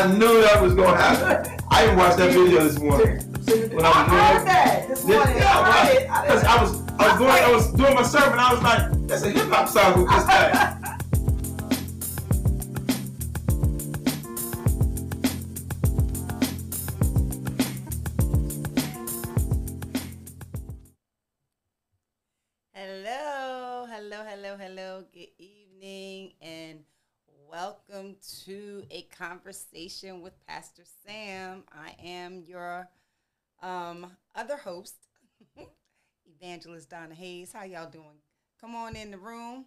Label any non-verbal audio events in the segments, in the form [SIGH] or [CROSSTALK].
I knew that was gonna happen. I even watched that video this morning. When I, I heard that this morning. Yeah, because I, I, was I was going I was doing my sermon. I was like, that's a hip hop song with this guy. Conversation with Pastor Sam. I am your um, other host, [LAUGHS] Evangelist Donna Hayes. How y'all doing? Come on in the room,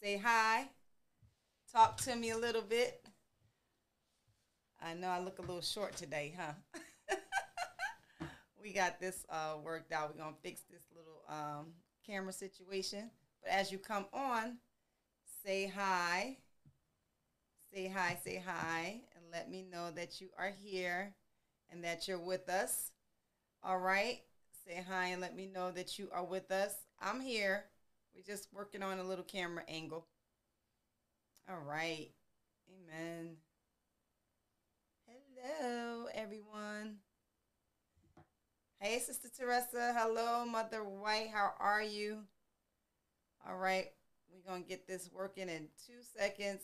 say hi, talk to me a little bit. I know I look a little short today, huh? [LAUGHS] we got this uh, worked out. We're gonna fix this little um, camera situation. But as you come on, say hi. Say hi, say hi, and let me know that you are here and that you're with us. All right. Say hi and let me know that you are with us. I'm here. We're just working on a little camera angle. All right. Amen. Hello, everyone. Hey, Sister Teresa. Hello, Mother White. How are you? All right. We're going to get this working in two seconds.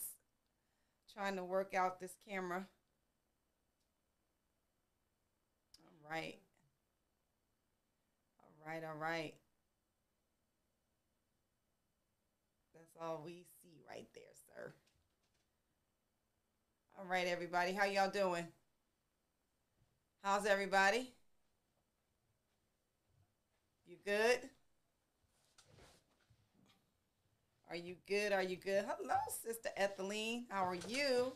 Trying to work out this camera. All right. All right, all right. That's all we see right there, sir. All right, everybody. How y'all doing? How's everybody? You good? Are you good? Are you good? Hello, Sister Ethelene. How are you?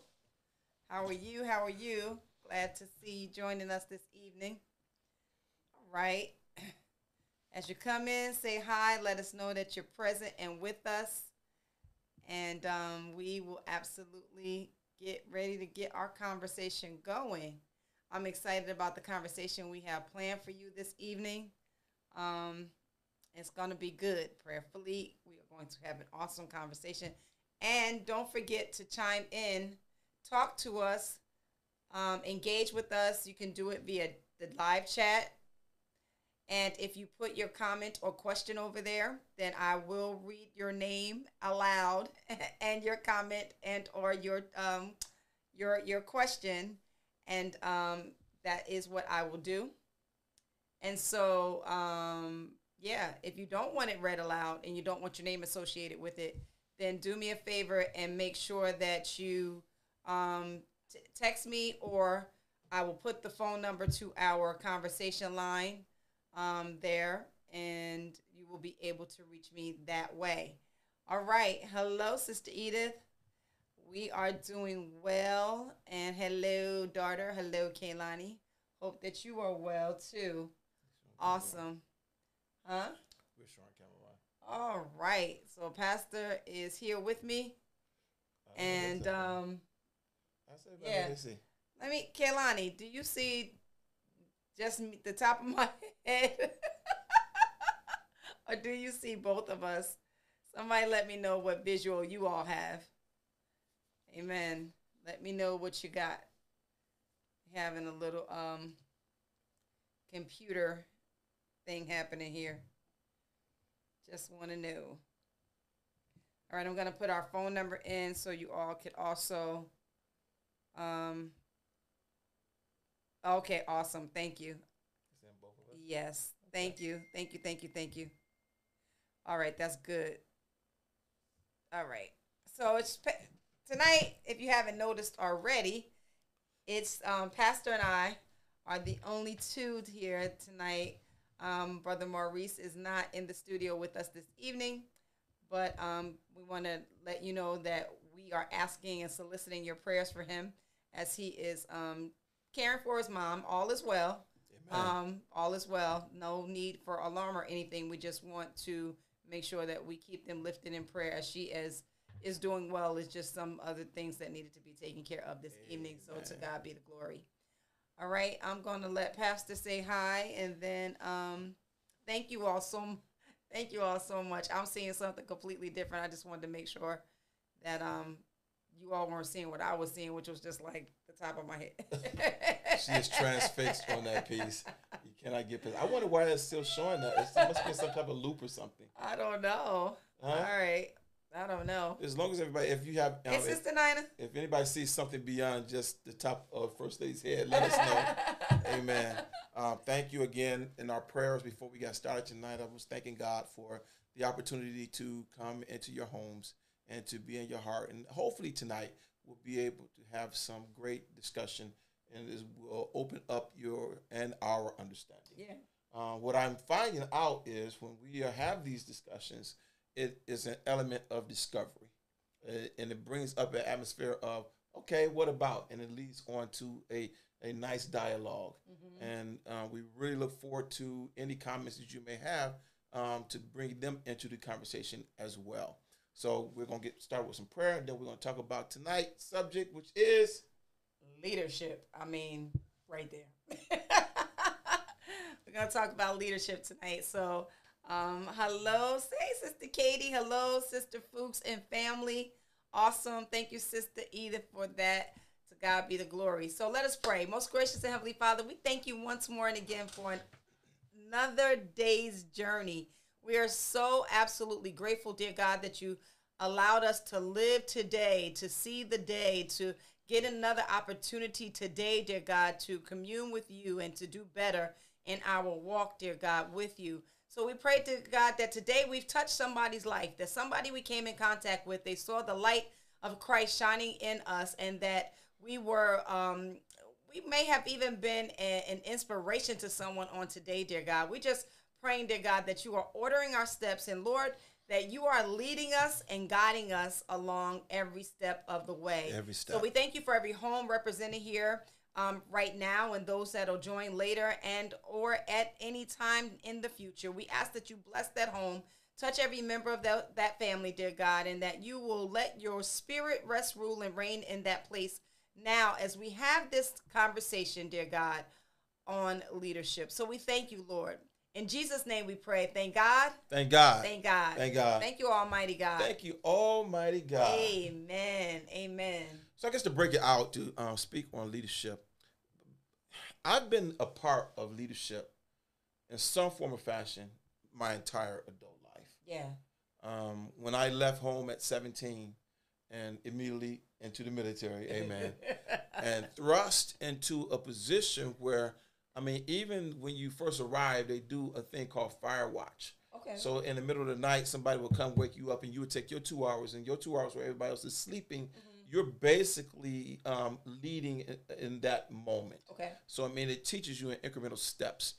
How are you? How are you? Glad to see you joining us this evening. All right. As you come in, say hi. Let us know that you're present and with us. And um, we will absolutely get ready to get our conversation going. I'm excited about the conversation we have planned for you this evening. Um, it's going to be good, prayerfully. We are going to have an awesome conversation. And don't forget to chime in, talk to us, um, engage with us. You can do it via the live chat and if you put your comment or question over there, then I will read your name aloud [LAUGHS] and your comment and or your um, your your question, and um, that is what I will do. And so, um, yeah, if you don't want it read aloud and you don't want your name associated with it, then do me a favor and make sure that you um, t- text me or I will put the phone number to our conversation line um, there, and you will be able to reach me that way. All right. Hello, Sister Edith. We are doing well. And hello, daughter. Hello, Kaylani. Hope that you are well too. Awesome. Huh? We're showing camera All right. So Pastor is here with me. And um I said, yeah. let me see. let me Kaylani, do you see just me- the top of my [LAUGHS] head? [LAUGHS] or do you see both of us? Somebody let me know what visual you all have. Amen. Let me know what you got. Having a little um computer thing happening here. Just want to know. All right, I'm going to put our phone number in so you all could also um Okay, awesome. Thank you. Is that both of us? Yes. Thank you. Thank you. Thank you. Thank you. All right, that's good. All right. So it's tonight, if you haven't noticed already, it's um, Pastor and I are the only two here tonight. Um, Brother Maurice is not in the studio with us this evening, but um, we want to let you know that we are asking and soliciting your prayers for him as he is um, caring for his mom. All is well. Um, all is well. No need for alarm or anything. We just want to make sure that we keep them lifted in prayer as she is is doing well. It's just some other things that needed to be taken care of this evening. So to God be the glory. All right, I'm going to let Pastor say hi, and then um, thank you all so thank you all so much. I'm seeing something completely different. I just wanted to make sure that um you all weren't seeing what I was seeing, which was just like the top of my head. [LAUGHS] She is transfixed on that piece. You cannot get past. I wonder why it's still showing that. It's- It must be some type of loop or something. I don't know. Huh? All right. I don't know. As long as everybody, if you have, um, Hey, if, Sister Nina. if anybody sees something beyond just the top of First Lady's head, let us know. [LAUGHS] Amen. Um, thank you again in our prayers before we got started tonight. I was thanking God for the opportunity to come into your homes and to be in your heart. And hopefully tonight we'll be able to have some great discussion and this will open up your and our understanding. Yeah. Uh, what I'm finding out is when we have these discussions, it is an element of discovery, uh, and it brings up an atmosphere of okay, what about, and it leads on to a a nice dialog And uh, we really look forward to any comments that you may have um, to bring them into the conversation as well. So we're gonna get started with some prayer, and then we're gonna talk about tonight's subject, which is leadership. I mean, right there. [LAUGHS] We're gonna talk about leadership tonight. So, um, hello, say Sister Katie. Hello, Sister Fuchs and family. Awesome. Thank you, Sister Edith, for that. To God be the glory. So let us pray. Most gracious and heavenly Father, we thank you once more and again for an, another day's journey. We are so absolutely grateful, dear God, that you allowed us to live today, to see the day, to get another opportunity today, dear God, to commune with you and to do better in our walk, dear God, with you. So we pray to God that today we've touched somebody's life, that somebody we came in contact with, they saw the light of Christ shining in us, and that we were, um, we may have even been a- an inspiration to someone on today, dear God. We just praying, dear God, that you are ordering our steps, and Lord, that you are leading us and guiding us along every step of the way. Every step. So we thank you for every home represented here um, right now and those that'll join later and or at any time in the future. We ask that you bless that home, touch every member of that, that family, dear God, and that you will let your spirit rest, rule, and reign in that place now as we have this conversation, dear God, on leadership. So we thank you, Lord. In Jesus' name we pray. Thank God. thank God, Thank God. Thank God. Thank you, Almighty God. thank you, Almighty God. Amen. Amen. So I guess to break it out to um, speak on leadership, I've been a part of leadership in some form or fashion my entire adult life. Yeah. Um, when I left home at 17 and immediately into the military, amen, [LAUGHS] and thrust into a position where, I mean, even when you first arrive, they do a thing called fire watch. Okay. So in the middle of the night, somebody will come wake you up, and you would take your two hours, and your two hours where everybody else is sleeping. You're basically um, leading in, in that moment. okay. So I mean, it teaches you in incremental steps.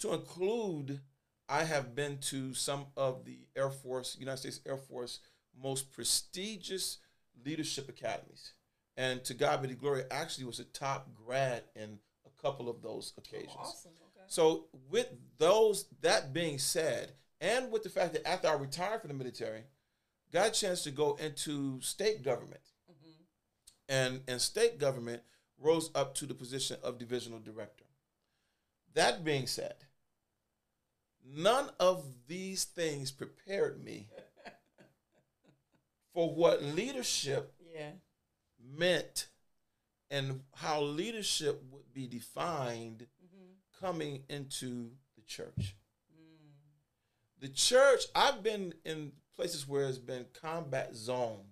To include, I have been to some of the Air Force, United States Air Force, most prestigious leadership academies, and to God be the glory. Actually, was a top grad in a couple of those occasions. Awesome. Okay. So with those, that being said, and with the fact that after I retired from the military, got a chance to go into state government, and and state government rose up to the position of divisional director. That being said, none of these things prepared me [LAUGHS] for what leadership Yeah. meant and how leadership would be defined Mm-hmm. coming into the church. Mm. The church, I've been in places where it's been combat zone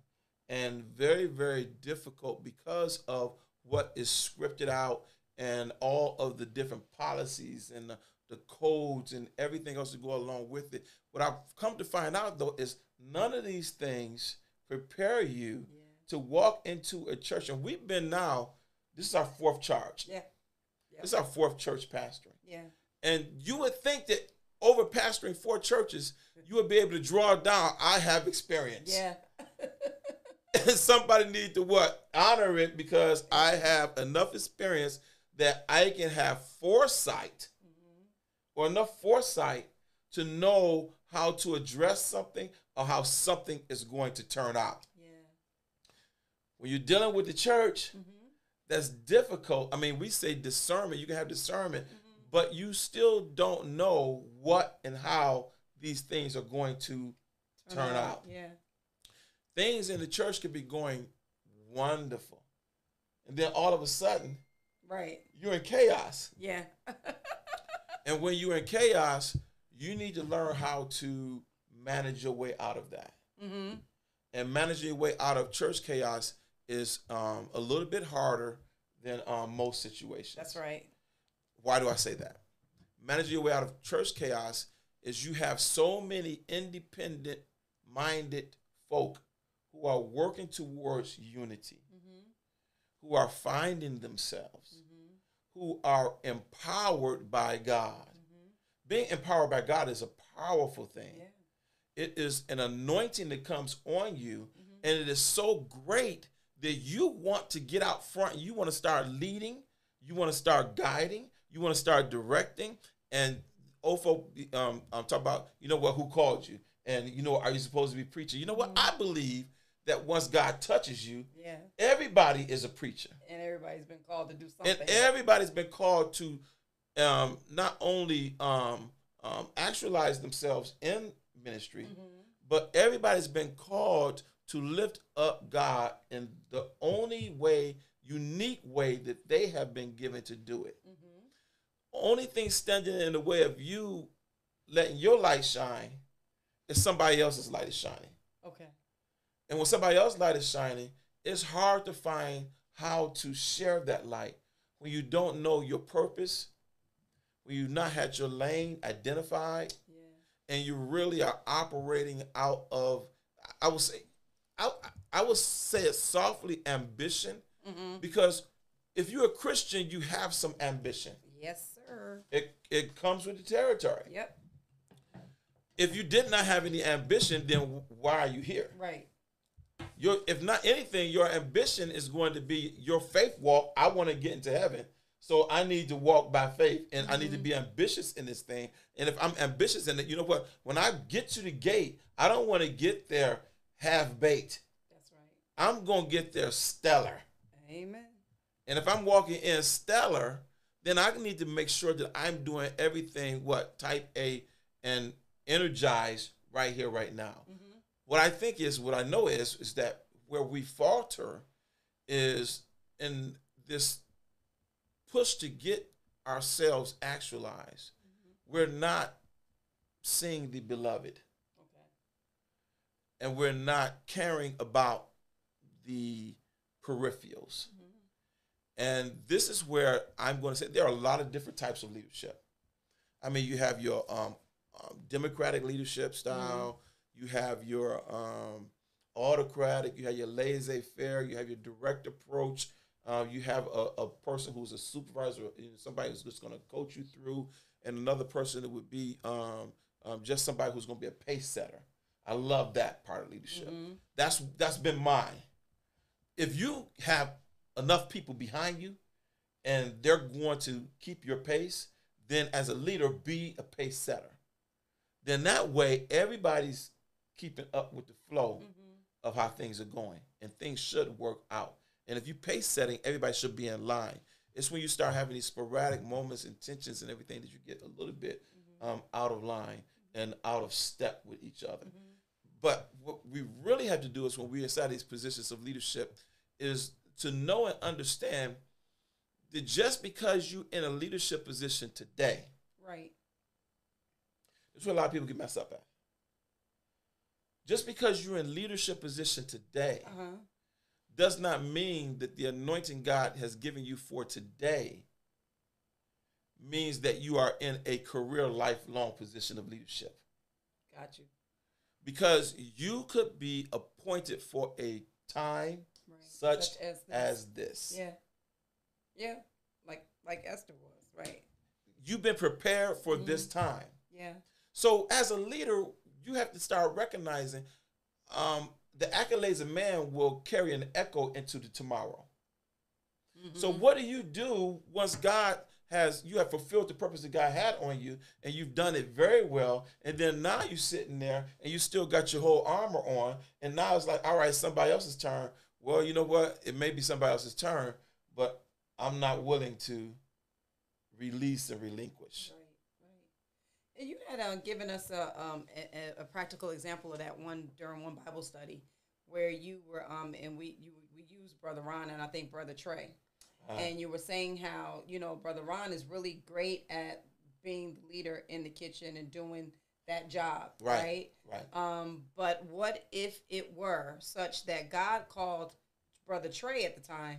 and very, very difficult because of what is scripted out and all of the different policies and the, the codes and everything else to go along with it. What I've come to find out though is none of these things prepare you Yeah. to walk into a church. And we've been now, this is our fourth charge. Yeah. This is our fourth church pastoring. Yeah. And you would think that over pastoring four churches, you would be able to draw down, I have experience. Yeah. [LAUGHS] [LAUGHS] Somebody need to what? Honor it because I have enough experience that I can have foresight or enough foresight to know how to address something or how something is going to turn out. Yeah. When you're dealing with the church, Mm-hmm. that's difficult. I mean, we say discernment, you can have discernment, Mm-hmm. but you still don't know what and how these things are going to turn out. Yeah. Things in the church could be going wonderful. And then all of a sudden, Right. you're in chaos. Yeah. [LAUGHS] And when you're in chaos, you need to learn how to manage your way out of that. mm-hmm. And managing your way out of church chaos is um, a little bit harder than um, most situations. That's right. Why do I say that? Managing your way out of church chaos is you have so many independent minded folk who are working towards unity, Mm-hmm. who are finding themselves, Mm-hmm. who are empowered by God. Mm-hmm. Being empowered by God is a powerful thing. Yeah. It is an anointing that comes on you, Mm-hmm. and it is so great that you want to get out front. You want to start leading. You want to start guiding. You want to start directing. And Ofo, um, I'm talking about, you know what, who called you? And you know, are you supposed to be preaching? You know what? I believe that once God touches you, Yeah. everybody is a preacher. And everybody's been called to do something. And everybody's been called to um, not only um, um, actualize themselves in ministry, Mhm. but everybody's been called to lift up God in the only way, unique way that they have been given to do it. Mhm. Only thing standing in the way of you letting your light shine is somebody else's light is shining. Okay. And when somebody else's light is shining, it's hard to find how to share that light when you don't know your purpose, when you've not had your lane identified, Yeah. and you really are operating out of, I would say, I, I would say it softly, ambition, Mm-hmm. because if you're a Christian, you have some ambition. Yes, sir. It, it comes with the territory. Yep. If you did not have any ambition, then why are you here? Right. Your if not anything, your ambition is going to be your faith walk. I want to get into heaven. So I need to walk by faith and I need to be ambitious in this thing. And if I'm ambitious in it, you know what? When I get to the gate, I don't want to get there half baked. That's right. I'm going to get there stellar. Amen. And if I'm walking in stellar, then I need to make sure that I'm doing everything what type A and energized right here, right now. Mm-hmm. What I think is, what I know is, is that where we falter is in this push to get ourselves actualized. We're not seeing the beloved, Okay. and we're not caring about the peripherals. And this is where I'm going to say there are a lot of different types of leadership. I mean, you have your um, um, democratic leadership style, you have your um, autocratic, you have your laissez faire, you have your direct approach, uh, you have a, a person who's a supervisor, somebody who's just going to coach you through, and another person that would be um, um, just somebody who's going to be a pace setter. I love that part of leadership. Mm-hmm. That's that's been mine. If you have enough people behind you and they're going to keep your pace, then as a leader, be a pace setter. Then that way, everybody's keeping up with the flow Mm-hmm. of how things are going, and things should work out. And if you pace setting, everybody should be in line. It's when you start having these sporadic moments and tensions and everything that you get a little bit um, out of line and out of step with each other. But what we really have to do is when we're inside these positions of leadership is to know and understand that just because you're in a leadership position today, Right. that's where a lot of people get messed up at. Just because you're in leadership position today Uh huh. does not mean that the anointing God has given you for today means that you are in a career lifelong position of leadership. Got you. Because you could be appointed for a time Right. such, as this. as this. yeah. Yeah. Like like Esther was. Right. You've been prepared for this time. Yeah. So as a leader, you have to start recognizing um, the accolades of man will carry an echo into the tomorrow. So Mm-hmm. what do you do once God has you have fulfilled the purpose that God had on you and you've done it very well and then now you're sitting there and you still got your whole armor on and now it's like all right somebody else's turn. Well, you know what? It may be somebody else's turn, but I'm not willing to release and relinquish. Right, right. And you had uh, given us a, um, a, a- practical example of that one during one Bible study, where you were um, and we you we we use Brother Ron and I think Brother Trey, Uh, and you were saying how you know Brother Ron is really great at being the leader in the kitchen and doing that job, Right. right? right. Um, but what if it were such that God called Brother Trey at the time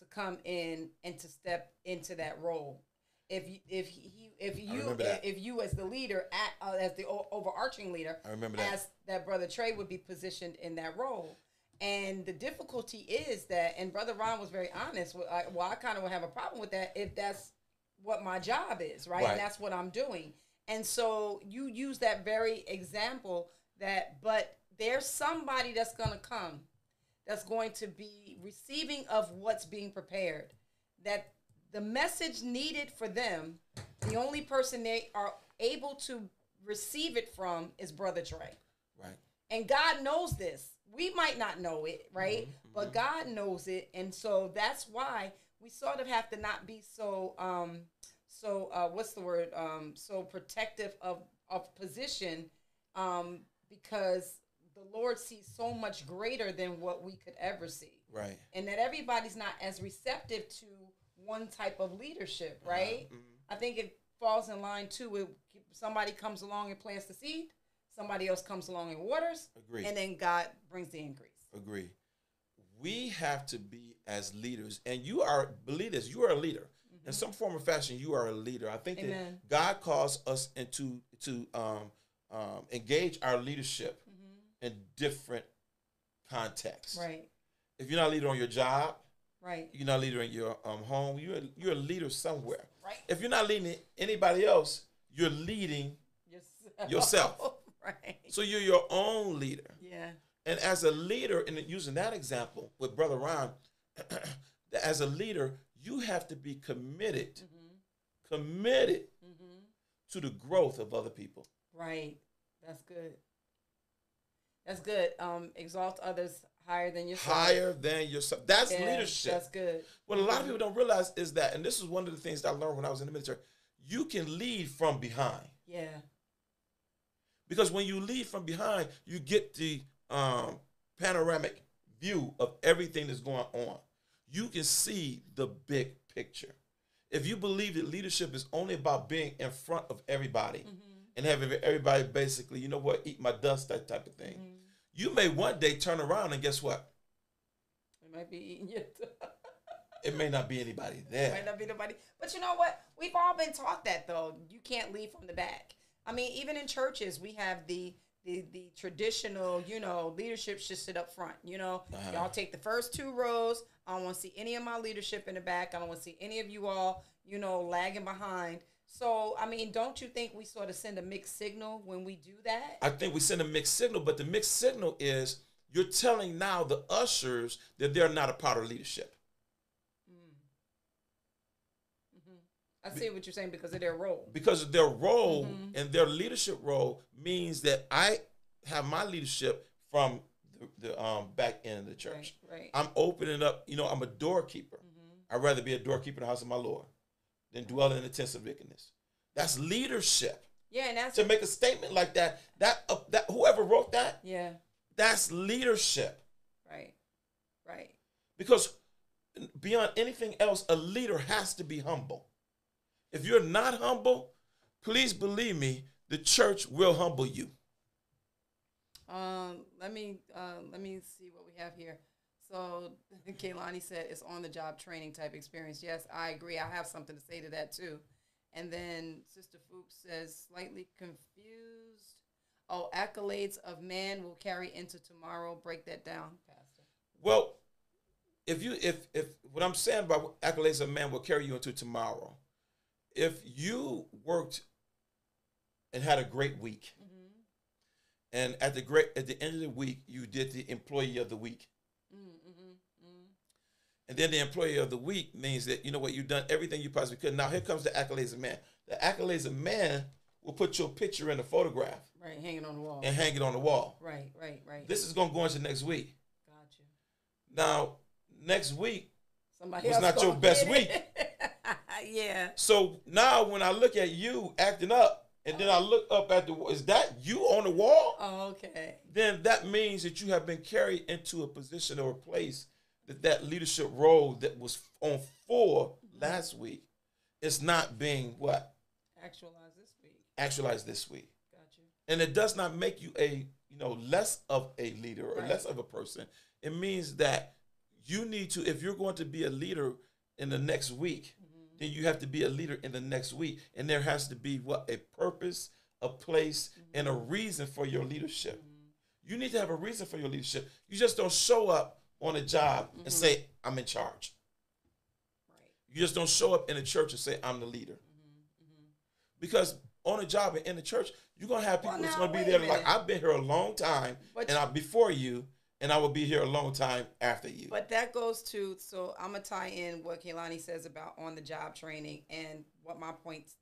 to come in and to step into that role? If you, if he, if you, if you as the leader, at, uh, as the o- overarching leader, I remember that. as that Brother Trey would be positioned in that role. And the difficulty is that, and Brother Ron was very honest. With, I, well, I kind of would have a problem with that if that's what my job is, right? Right. And that's what I'm doing. And so you use that very example that, but there's somebody that's going to come that's going to be receiving of what's being prepared. That the message needed for them, the only person they are able to receive it from is Brother Trey. Right. And God knows this. We might not know it, right? But God knows it. And so that's why we sort of have to not be so um so uh what's the word? Um so protective of of position um because the Lord sees so much greater than what we could ever see. Right. And that everybody's not as receptive to one type of leadership, right? Mhm. I think it falls in line too with somebody comes along and plants the seed, somebody else comes along and waters, Agree. and then God brings the increase. Agree. We have to be as leaders, and you are believe this. You are a leader in some form or fashion. You are a leader. I think Mm-hmm. Amen. that God calls us into to um, um, engage our leadership in different contexts. Mm-hmm. Right, If you're not a leader on your job, right, you're not in your um, home. You're a, you're a leader somewhere. right. If you're not leading anybody else, you're leading. Yourself. Yourself. [LAUGHS] right. So you're your own leader. Yeah. And as a leader, and using that example with Brother Ron, [CLEARS THROAT] as a leader, you have to be committed, Mm-hmm. committed Mm-hmm. to the growth of other people. Right. That's good. That's good. Um, exalt others higher than yourself. Higher than yourself. That's Yeah, leadership. That's good. what a lot of mm-hmm. people don't realize is that, and this is one of the things that I learned when I was in the military, you can lead from behind. Yeah. Because when you lead from behind, you get the um, panoramic view of everything that's going on. You can see the big picture. If you believe that leadership is only about being in front of everybody mm-hmm. and having everybody basically, you know what, eat my dust, that type of thing, mm-hmm. You may one day turn around and guess what? It might be eating you. [LAUGHS] It may not be anybody there. might not be nobody. But you know what? We've all been taught that though. You can't lead from the back. I mean, even in churches, we have the the the traditional, you know, leadership should sit up front. You know, Uh-huh. y'all take the first two rows. I don't want to see any of my leadership in the back. I don't want to see any of you all, you know, lagging behind. So, I mean, don't you think we sort of send a mixed signal when we do that? I think we send a mixed signal, but the mixed signal is you're telling now the ushers that they're not a part of leadership. I see what you're saying because of their role. because of their role Mm-hmm. and their leadership role means that I have my leadership from the, the um, back end of the church. Right, right. I'm opening up. You know, I'm a doorkeeper. Mm-hmm. I'd rather be a doorkeeper in the house of my Lord than dwell in the tents of wickedness. That's leadership. Yeah, and that's To make a statement like that, that uh, that whoever wrote that, yeah, that's leadership. right, right. Because beyond anything else, a leader has to be humble. If you're not humble, please believe me, the church will humble you. Um, let me uh, let me see what we have here. So [LAUGHS] Kaylani said it's on the job training type experience. Yes, I agree. I have something to say to that too. And then Sister Fuchs says slightly confused. Oh, accolades of man will carry into tomorrow. Break that down, Pastor. Well, if you if if what I'm saying about accolades of man will carry you into tomorrow, if you worked and had a great week, mm-hmm. and at the great at the end of the week you did the employee of the week, and then the employee of the week means that you know what you've done everything you possibly could. Now here comes the accolades of man. The accolades of man will put your picture in a photograph Right, hanging on the wall. and hang it on the wall. Right, right, right. This is gonna go into next week. Got you. Now next week Somebody was not your best week. [LAUGHS] yeah. So now when I look at you acting up, and then I oh. look up at the is that you on the wall? Oh, okay. Then that means that you have been carried into a position or a place that that leadership role that was on 4 last week is not being what Actualize this week. actualized this week. Got you. and it does not make you a you know less of a leader or Right. less of a person it means that you need to if you're going to be a leader in the next week Mm-hmm. then you have to be a leader in the next week and there has to be what a purpose a place and a reason for your leadership you need to have a reason for your leadership you just don't show up on a job and mm-hmm. say i'm in charge. Right. you just don't show up in a church and say i'm the leader. Mm-hmm. Because on a job and in the church you're going to have people Well, that's going to be there like i've been here a long time But and i'm before you and i will be here a long time after you. But that goes to so I'm gonna tie in what Kaylani says about on the job training and what my points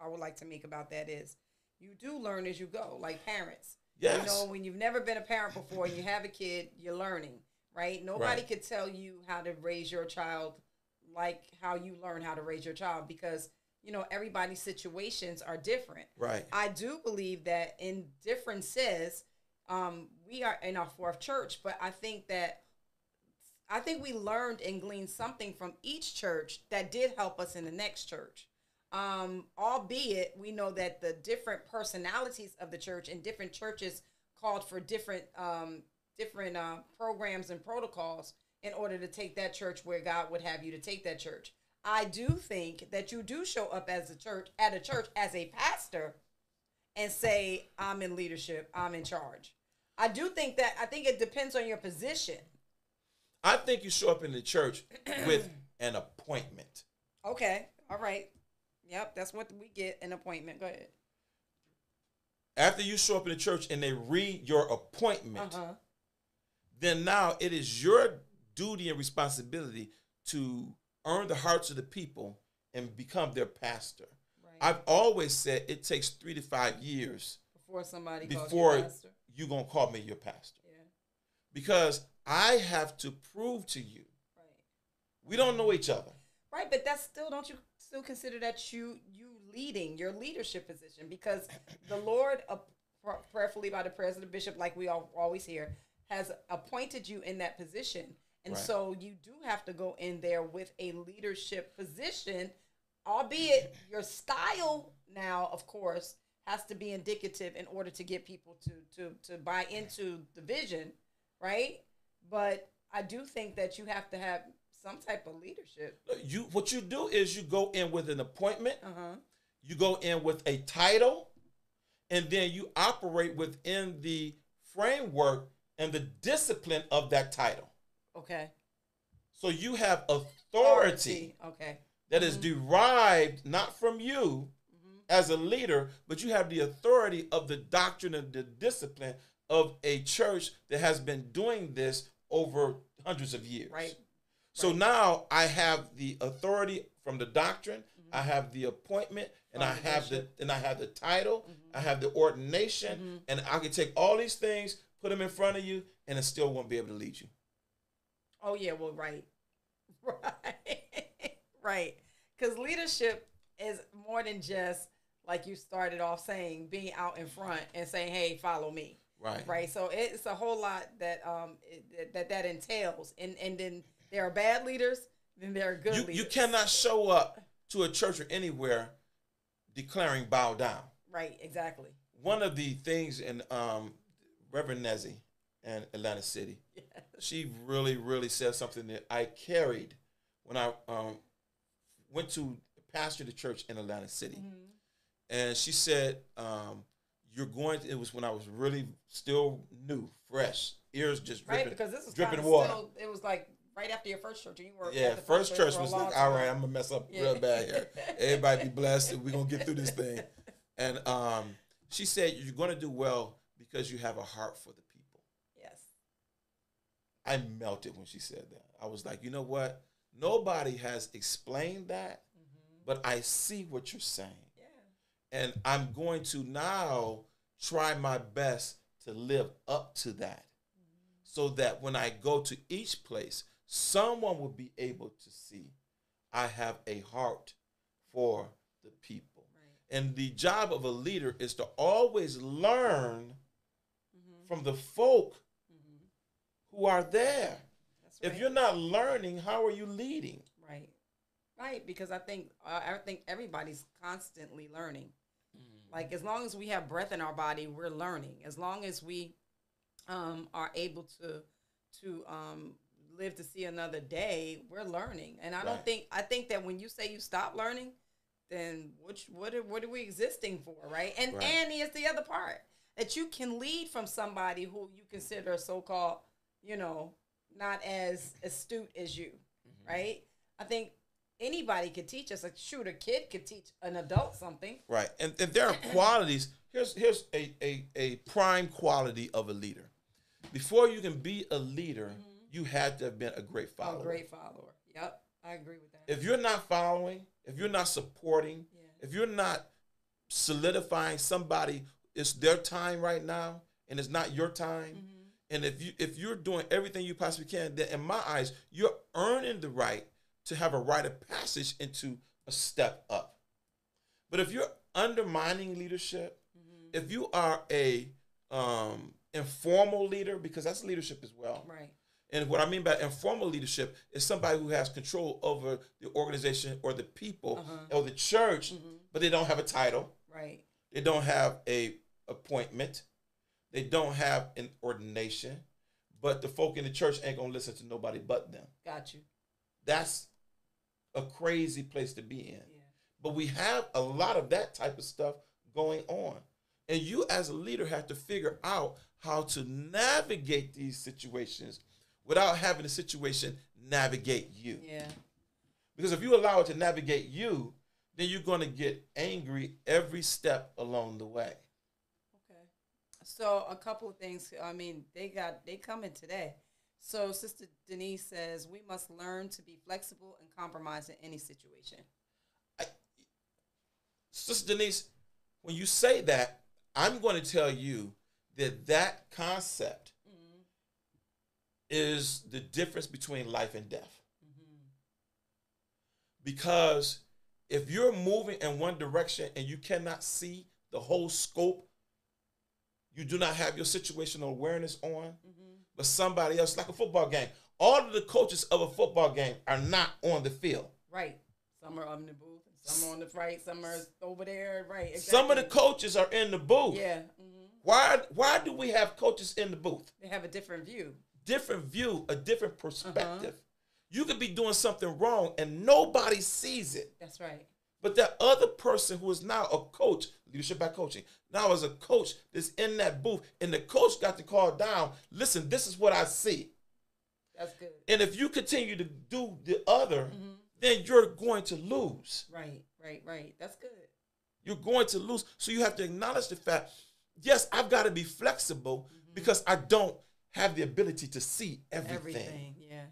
I would like to make about that is you do learn as you go, like parents. yes. You know, when you've never been a parent before and you have a kid, you're learning, right? Nobody Right. could tell you how to raise your child like how you learn how to raise your child because you know everybody's situations are different. right I do believe that in differences, um, we are in our fourth church, but I think that I think we learned and gleaned something from each church that did help us in the next church. Um, albeit we know that the different personalities of the church and different churches called for different um, different uh, programs and protocols in order to take that church where God would have you to take that church. I do think that you do show up as a church at a church as a pastor and say I'm in leadership, I'm in charge. I do think that I think it depends on your position. i think you show up in the church [CLEARS THROAT] with an appointment Okay, all right. Yep, that's what we get an appointment. Go ahead. after you show up in the church and they read your appointment Uh-huh. Then now it is your duty and responsibility to earn the hearts of the people and become their pastor Right. i've always said it takes three to five years before somebody calls before you pastor. you gonna call me your pastor Yeah. because I have to prove to you Right. we don't know each other. Right, but that's still don't you still consider that you you leading your leadership position because the Lord, uh, prayerfully by the prayers of the bishop, like we all, always hear, has appointed you in that position, and Right. so you do have to go in there with a leadership position, albeit your style now, of course, has to be indicative in order to get people to to to buy into the vision, right? But I do think that you have to have some type of leadership. You what you do is you go in with an appointment, Uh huh. you go in with a title, and then you operate within the framework and the discipline of that title. Okay. So you have authority Okay. that is mm-hmm. derived not from you mm-hmm. as a leader, but you have the authority of the doctrine and the discipline of a church that has been doing this over hundreds of years. Right. So now I have the authority from the doctrine, mm-hmm. I have the appointment, and I have the and I have the title, I have the ordination, and I can take all these things, put them in front of you, and it still won't be able to lead you. Oh yeah. Well, right. [LAUGHS] Right. right. Because leadership is more than just like you started off saying, being out in front and saying, "Hey, follow me." Right. Right. So it's a whole lot that um it, that that entails, and and then there are bad leaders, then there are good You leaders. you cannot show up to a church or anywhere declaring bow down. Right. Exactly. One of the things in um, Reverend Nezzy in Atlantic City, Yes. she really, really said something that I carried when I um, went to pastor the church in Atlantic City. And she said, um, You're going to, it was when I was really still new, fresh, ears just Right. dripping, Because this was dripping water. Still, it was like right after your first church, you were yeah, the first church was like, all right, I'm gonna mess up Yeah. real bad here. [LAUGHS] Everybody be blessed. We're gonna get through this thing. [LAUGHS] And um, she said, You're gonna do well because you have a heart for the people. Yes. I melted when she said that. I was like, you know what? Nobody has explained that, but I see what you're saying. Yeah. And I'm going to now try my best to live up to that so that when I go to each place, someone will be able to see I have a heart for the people. Right. And the job of a leader is to always learn Mm-hmm. From the folk who are there. That's If you're not learning, how are you leading? right, right, because I think uh, I think everybody's constantly learning. Like as long as we have breath in our body, we're learning. As long as we um, are able to to um, live to see another day, we're learning. And I don't think I think that when you say you stop learning, then which what are, what are we existing for, right? And Right. and here's the other part that you can lead from somebody who you consider so called, you know, not as astute as you, Mm-hmm. right? I think anybody could teach us. A shoot, a kid could teach an adult something. Right. And, and there are [CLEARS THROAT] qualities. Here's here's a, a, a prime quality of a leader. Before you can be a leader, you had to have been a great follower. Mm-hmm. great follower. Yep, I agree with that. If you're not following, if you're not supporting, Yeah. if you're not solidifying somebody, it's their time right now, and it's not your time. Mm-hmm. And if you if you're doing everything you possibly can, then in my eyes, you're earning the right to have a rite of passage into a step up. But if you're undermining leadership, Mm-hmm. if you are a um, informal leader, because that's leadership as well. right. And what I mean by informal leadership is somebody who has control over the organization or the people Uh-huh. or the church, but they don't have a title. Right. They don't have a appointment. They don't have an ordination. But the folk in the church ain't gonna listen to nobody but them. Got you. That's a crazy place to be in. Yeah. But we have a lot of that type of stuff going on. And you as a leader have to figure out how to navigate these situations without having the situation navigate you. Yeah. Because if you allow it to navigate you, then you're going to get angry every step along the way. So a couple of things. I mean, they got they coming today. So Sister Denise says we must learn to be flexible and compromise in any situation. Sister Denise, when you say that, I'm going to tell you that that concept mm-hmm. is the difference between life and death. Mm-hmm. Because if you're moving in one direction and you cannot see the whole scope, you do not have your situational awareness on, but somebody else, like a football game, all of the coaches of a football game are not on the field. Right. Some are on the booth, some are on the right, some are over there. Right. Some of the coaches are in the booth. Yeah. hmm Why why do we have coaches in the booth? They have a different view. Different view, a different perspective. Uh-huh. You could be doing something wrong and nobody sees it. That's right. But that other person who is now a coach, leadership by coaching, now as a coach that's in that booth, and the coach got to call down, listen, this is what I see. That's good. And if you continue to do the other, Mm-hmm. then you're going to lose. Right. Right. Right. That's good. You're going to lose. So you have to acknowledge the fact, yes, I've got to be flexible because I don't have the ability to see everything. Everything. Yeah.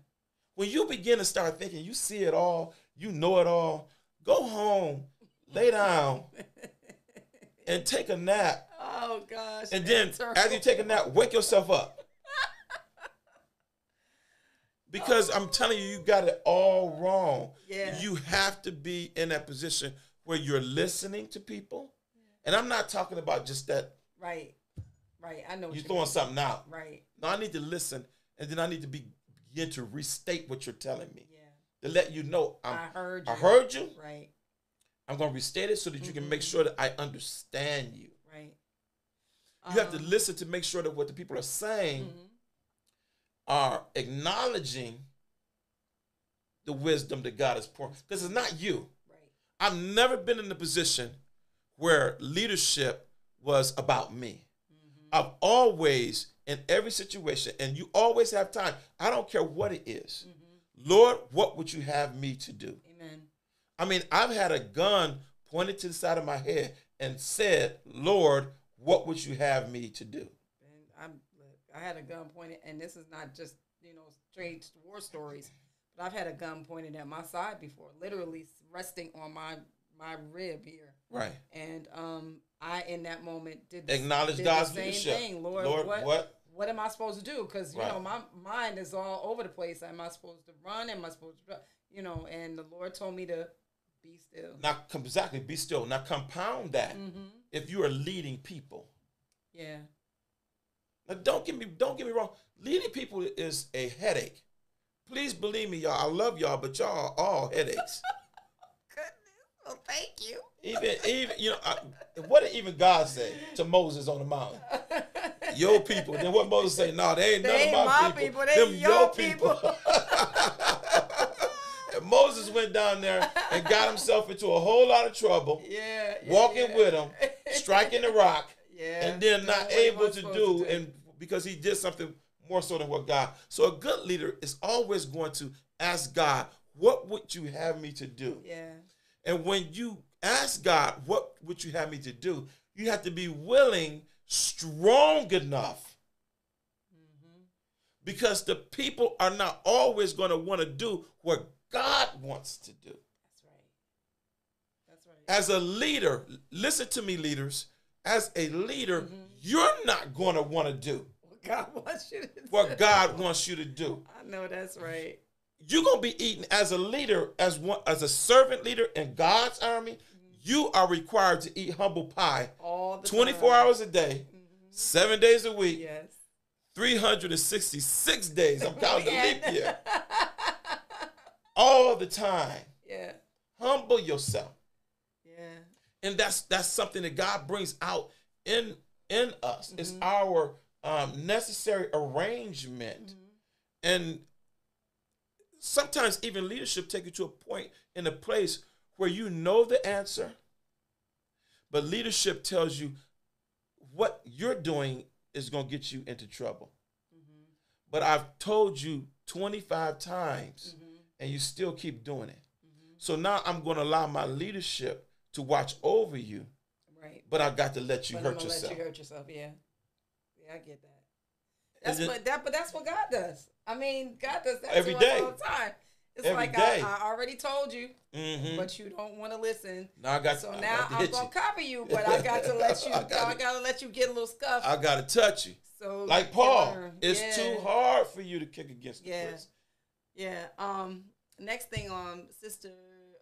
When you begin to start thinking you see it all, you know it all, go home, lay down, and take a nap. Oh gosh. And then after you take a nap, wake yourself up. Because I'm telling you, you got it all wrong. Yeah. You have to be in that position where you're listening to people. And I'm not talking about just that Right. Right. I know. You're throwing mean. something out. Right. No, I need to listen, and then I need to be, begin to restate what you're telling me. To let you know I'm, I heard you. I heard you. Right. I'm going to restate it so that you can make Mhm. sure that I understand you. Right. You have to Um, listen to make sure that what the people are saying mhm. are acknowledging the wisdom that God has poured. Because it's not you. Right. I've never been in a position where leadership was about me. Mm-hmm. I've always, in every situation, and you always have time. I don't care what it is. Mm-hmm. Lord, what would you have me to do? Amen. I mean, I've had a gun pointed to the side of my head and said, Lord, what would you have me to do? And I'm. I had a gun pointed, and this is not just you know straight war stories, but I've had a gun pointed at my side before, literally resting on my my rib here. Right. And um, I in that moment did the- Acknowledge did God's the same leadership. thing. Lord, Lord, what, what? What am I supposed to do? Because you Right. know my mind is all over the place. Am I supposed to run? Am I supposed to, you know? And the Lord told me to be still. Now, exactly, be still. Now, compound that Mm-hmm. if you are leading people. Yeah. Now, don't get me don't get me wrong. Leading people is a headache, please believe me, y'all. I love y'all, but y'all are all headaches. [LAUGHS] Goodness. Well, thank you. Even, even you know, I, what did even God say to Moses on the mountain? [LAUGHS] Your people. Then what Moses say? No, they ain't They none ain't of my, my people. people, they Them your your people. [LAUGHS] and Moses went down there and got himself into a whole lot of trouble, [LAUGHS] Yeah. yeah, walking yeah. with him, striking the rock, [LAUGHS] Yeah. and then not what he able to do, and because he did something more so than what God. So a good leader is always going to ask God, "What would you have me to do?" Yeah. And when you ask God, "What would you have me to do?" you have to be willing, strong enough, Mm-hmm. because the people are not always going to want to do what God wants to do. That's right. That's right. As a leader, listen to me, leaders. As a leader, Mm-hmm. you're not going to want to do What God wants you to do. what God wants you to do. I know that's right. You're gonna be eating as a leader, as one as a servant leader in God's army. You are required to eat humble pie All the 24 time. hours a day, seven days a week, Yes. 366 days. I'm counting the leap year. [LAUGHS] All the time. Yeah. Humble yourself. Yeah. And that's that's something that God brings out in in us. It's Mm-hmm. our um, necessary arrangement. Mm-hmm. And sometimes even leadership take you to a point in a place where you know the answer, but leadership tells you what you're doing is going to get you into trouble. Mm-hmm. But I've told you 25 times and you still keep doing it. So now I'm going to allow my leadership to watch over you, Right. but I got to let you But I'm hurt yourself. Let you hurt yourself. Yeah. Yeah, I get that. That's it- what that, but that's what God does. I mean, God does that Every day. all the time. It's Every like. I, I already told you, Mhm. but you don't want to listen. Now I got So I now I'm gonna cover you, but I got to [LAUGHS] let you. I I gotta- gotta, let you get a little scuff. I got to touch you. so Like Paul, learn. it's too hard for you to kick against the Yeah. Yeah. Um. Next thing, on Sister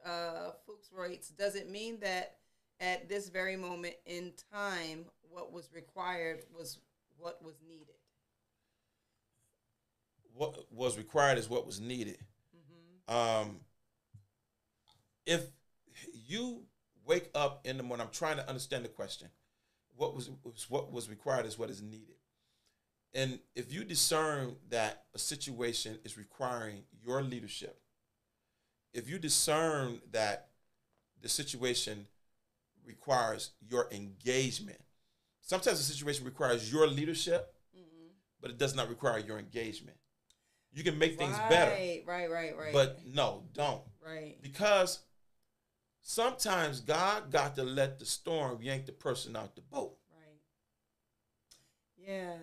uh, Fuchs writes, does it mean that at this very moment in time, what was required was what was needed? What was required is what was needed. Um, if you wake up in the morning, I'm trying to understand the question. What was, was what was required is what is needed. And if you discern that a situation is requiring your leadership, if you discern that the situation requires your engagement, sometimes the situation requires your leadership, Mm-hmm. but it does not require your engagement. You can make things better, Right, right, right, right. but no, don't. right, Because sometimes God got to let the storm yank the person out the boat. right. Yeah,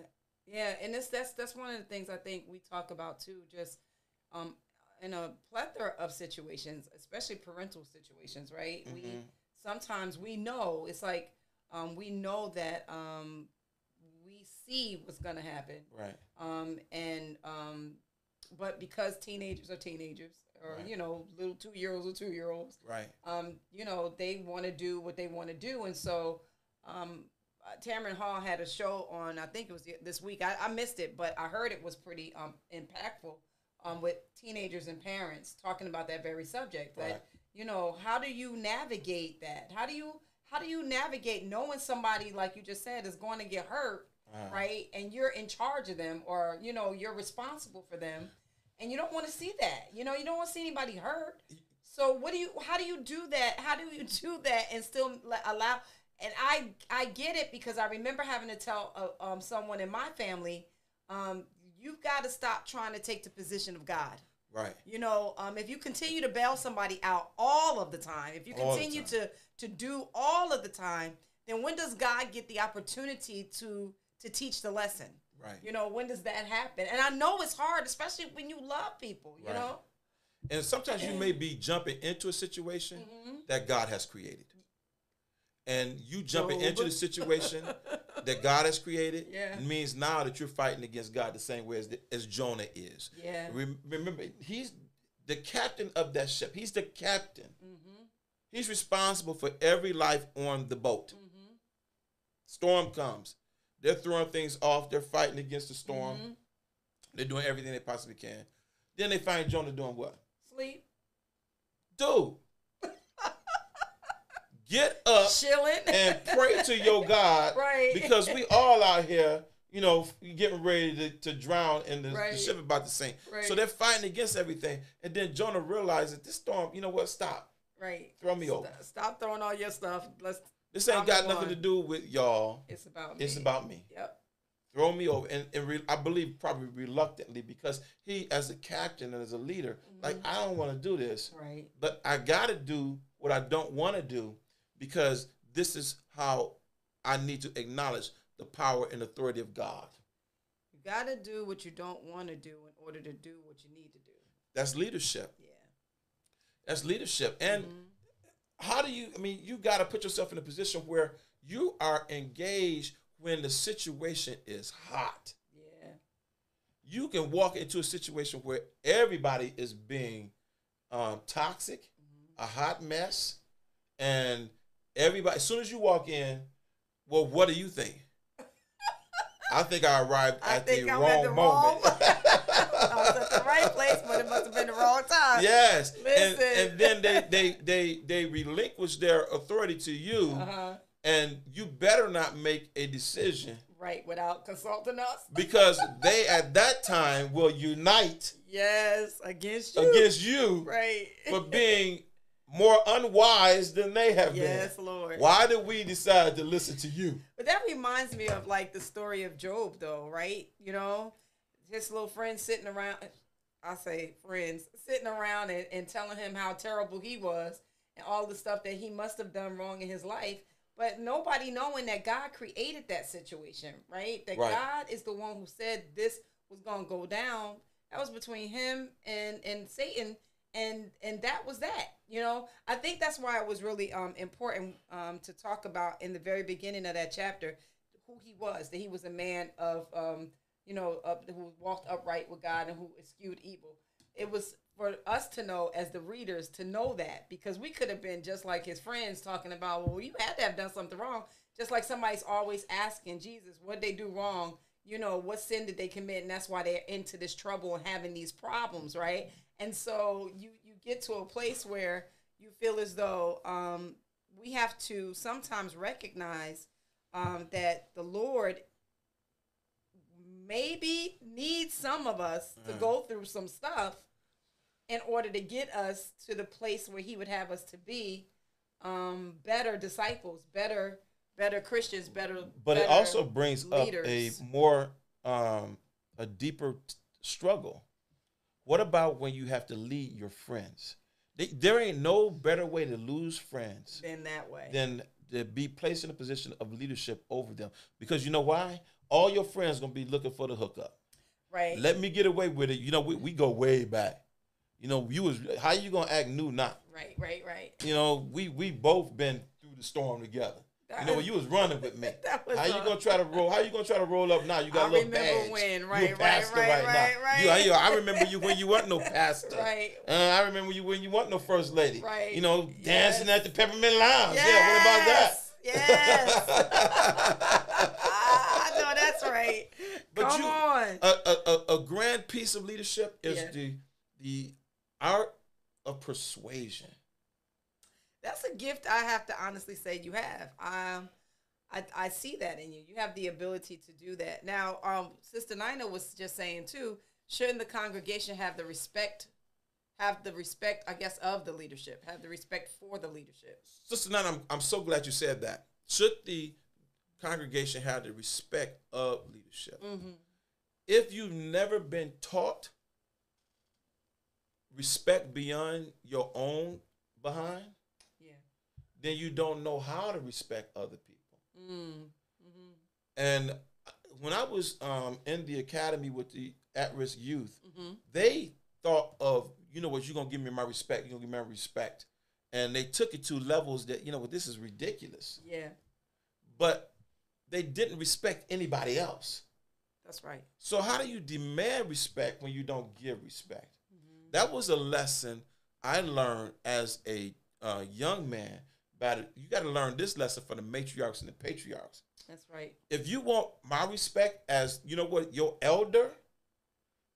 yeah, and this that's that's one of the things I think we talk about too. Just um, in a plethora of situations, especially parental situations, right? We Mhm. sometimes we know it's like um, we know that um, we see what's gonna happen, Right. um, and um, but because teenagers are teenagers, or Right. you know, little two year olds or two year olds, Right. um, you know, they want to do what they want to do, and so um, uh, Tamron Hall had a show on. I think it was this week. I, I missed it, but I heard it was pretty um, impactful um, with teenagers and parents talking about that very subject. That Right. you know, how do you navigate that? How do you how do you navigate knowing somebody like you just said is going to get hurt, Uh-huh. right? And you're in charge of them, or you know, you're responsible for them, and you don't want to see that. You know, you don't want to see anybody hurt. So what do you? How do you do that? How do you [LAUGHS] do that and still allow? And I I get it because I remember having to tell uh, um, someone in my family, um, you've got to stop trying to take the position of God. Right. You know, um, if you continue to bail somebody out all of the time, if you continue to to do all of the time, then when does God get the opportunity to to teach the lesson? Right. You know, when does that happen? And I know it's hard, especially when you love people. You Right. know, And sometimes you may be jumping into a situation mm-hmm. that God has created. And you jumping Job. into the situation [LAUGHS] that God has created Yeah. means now that you're fighting against God the same way as, the, as Jonah is. Yeah. Rem- Remember, he's the captain of that ship. He's the captain. Mm-hmm. He's responsible for every life on the boat. Mm-hmm. Storm comes. They're throwing things off. They're fighting against the storm. Mm-hmm. They're doing everything they possibly can. Then they find Jonah doing what? Sleep, Dude, [LAUGHS] get up chilling, and pray to your [LAUGHS] God, Right. Because we all out here, you know, getting ready to, to drown in the, Right. the ship about to sink. Right. So they're fighting against everything, and then Jonah realizes this storm. You know what? Stop. right. Throw me over. Stop, stop throwing all your stuff. Let's. This ain't I'm got nothing to do with y'all. It's about me. It's about me. Yep. Throw me over, and, and re- I believe probably reluctantly because he, as a captain and as a leader, like Mm-hmm. I don't want to do this. Right. but I got to do what I don't want to do because this is how I need to acknowledge the power and authority of God. You got to do what you don't want to do in order to do what you need to do. That's leadership. Yeah. That's leadership. And how do you, I mean, you got to put yourself in a position where you are engaged when the situation is hot. Yeah. You can walk into a situation where everybody is being um, toxic, a hot mess, and everybody, as soon as you walk in, well, what do you think? [LAUGHS] I think I arrived I at the I'm wrong at the moment. wrong- I the right place, but it must have been the wrong time. yes, and, Listen. and then they, they they they relinquish their authority to you, Uh-huh. and you better not make a decision Right. Without consulting us. [LAUGHS] because they at that time will unite Yes. Against you. against you Right. for [LAUGHS] being more unwise than they have yes, been. Yes, Lord. Why did we decide to listen to you? But that reminds me of like the story of Job, though, right? You know, his little friends sitting around. I say friends sitting around and, and telling him how terrible he was and all the stuff that he must have done wrong in his life. But nobody knowing that God created that situation, right? That Right. God is the one who said this was gonna go down. That was between him and and Satan, and and that was that. You know, I think that's why it was really um important um to talk about in the very beginning of that chapter who he was. That he was a man of um you know of, who walked upright with God and who eschewed evil. It was for us to know as the readers to know that because we could have been just like his friends talking about well you had to have done something wrong. Just like somebody's always asking jesus what they do wrong? You know what sin did they commit? And that's why they're into this trouble and having these problems right? And so you you get to a place where you feel as though um, we have to sometimes recognize um, that the lord maybe needs some of us to go through some stuff in order to get us to the place where he would have us to be um, better disciples better better christians better But it also brings leaders. up a more um, a deeper t- struggle. What about when you have to lead your friends? They, there ain't no better way to lose friends than that way than to be placed in a position of leadership over them. Because you know why? All your friends gonna be looking for the hookup. right Let me get away with it. You know, we, we go way back. You know, you was how you gonna act new now? right right right You know, we we both been through the storm together. You know, when you was running with me. [LAUGHS] That was how you gonna try to roll? How you gonna try to roll up now? You got I a little remember badge. when, You a right, right, pastor right, right, right, now. right. You, I, I remember you when you weren't no pastor. Right. Uh, I remember you when you weren't no first lady. Right. You know, dancing Yes. at the Peppermint Lounge. Yeah. What about that? Yes. [LAUGHS] I know that's right. [LAUGHS] But Come you- on. a, a, a, a grand piece of leadership is Yeah. the the art of persuasion. That's a gift I have to honestly say you have. Um, I, I see that in you. You have the ability to do that. Now, um, Sister Nina was just saying too, shouldn't the congregation have the respect, have the respect, I guess, of the leadership, have the respect for the leadership? Sister Nana, I'm, I'm so glad you said that. Should the congregation have the respect of leadership? Mm-hmm. If you've never been taught respect beyond your own behind, Yeah. then you don't know how to respect other people. Mm. Mm-hmm. And when I was um, in the academy with the at-risk youth, Mm-hmm. they thought of, you know what, you're gonna give me my respect, you're gonna give me my respect. And they took it to levels that, you know what, this is ridiculous. Yeah, But they didn't respect anybody else. that's right. So how do you demand respect when you don't give respect? Mm-hmm. That was a lesson I learned as a uh, young man. But you got to learn this lesson from the matriarchs and the patriarchs. That's right. If you want my respect as you know what your elder,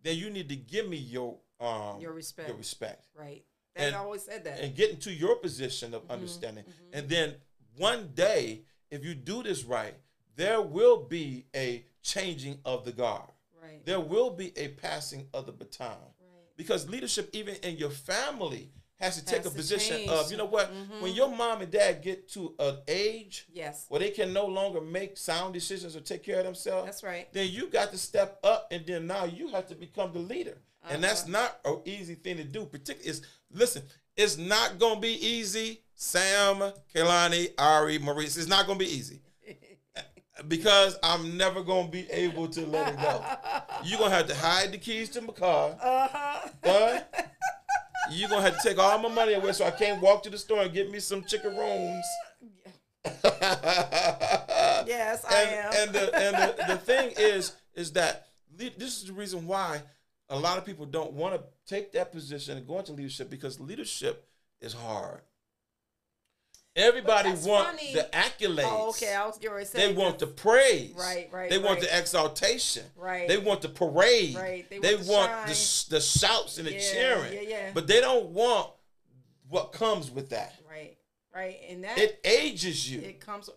then you need to give me your um, Your respect. Your respect. Right. Dad And- always said that. and get into your position Mm-hmm. of understanding. And then one day, if you do this right, there will be a changing of the guard. right. There will be a passing of the baton. Right. Because leadership, even in your family, has to take Has a position change. of, you know what, Mhm. when your mom and dad get to an age Yes. where they can no longer make sound decisions or take care of themselves, That's right. then you got to step up and then now you have to become the leader. And that's Uh-huh. not an easy thing to do. Particularly, is listen, it's not gonna be easy. Sam, Kelani, Ari, Maurice, it's not gonna be easy because I'm never gonna be able to let it go. You're gonna have to hide the keys to my car. Uh-huh. You're gonna have to take all my money away so I can't walk to the store and get me some chicken rooms. [LAUGHS] Yes, I am. and, And the and the, the thing is is that this is the reason why a lot of people don't want to take that position and go into leadership because leadership is hard. Everybody wants the accolades. Oh, okay. I was getting to say They want the praise. Right, right, They want right. the exaltation. Right. They want the parade. Right, they They, want the want the, the shouts and the cheering. yeah, yeah. But they don't want what comes with that. Right. Right. And that It ages you. it comes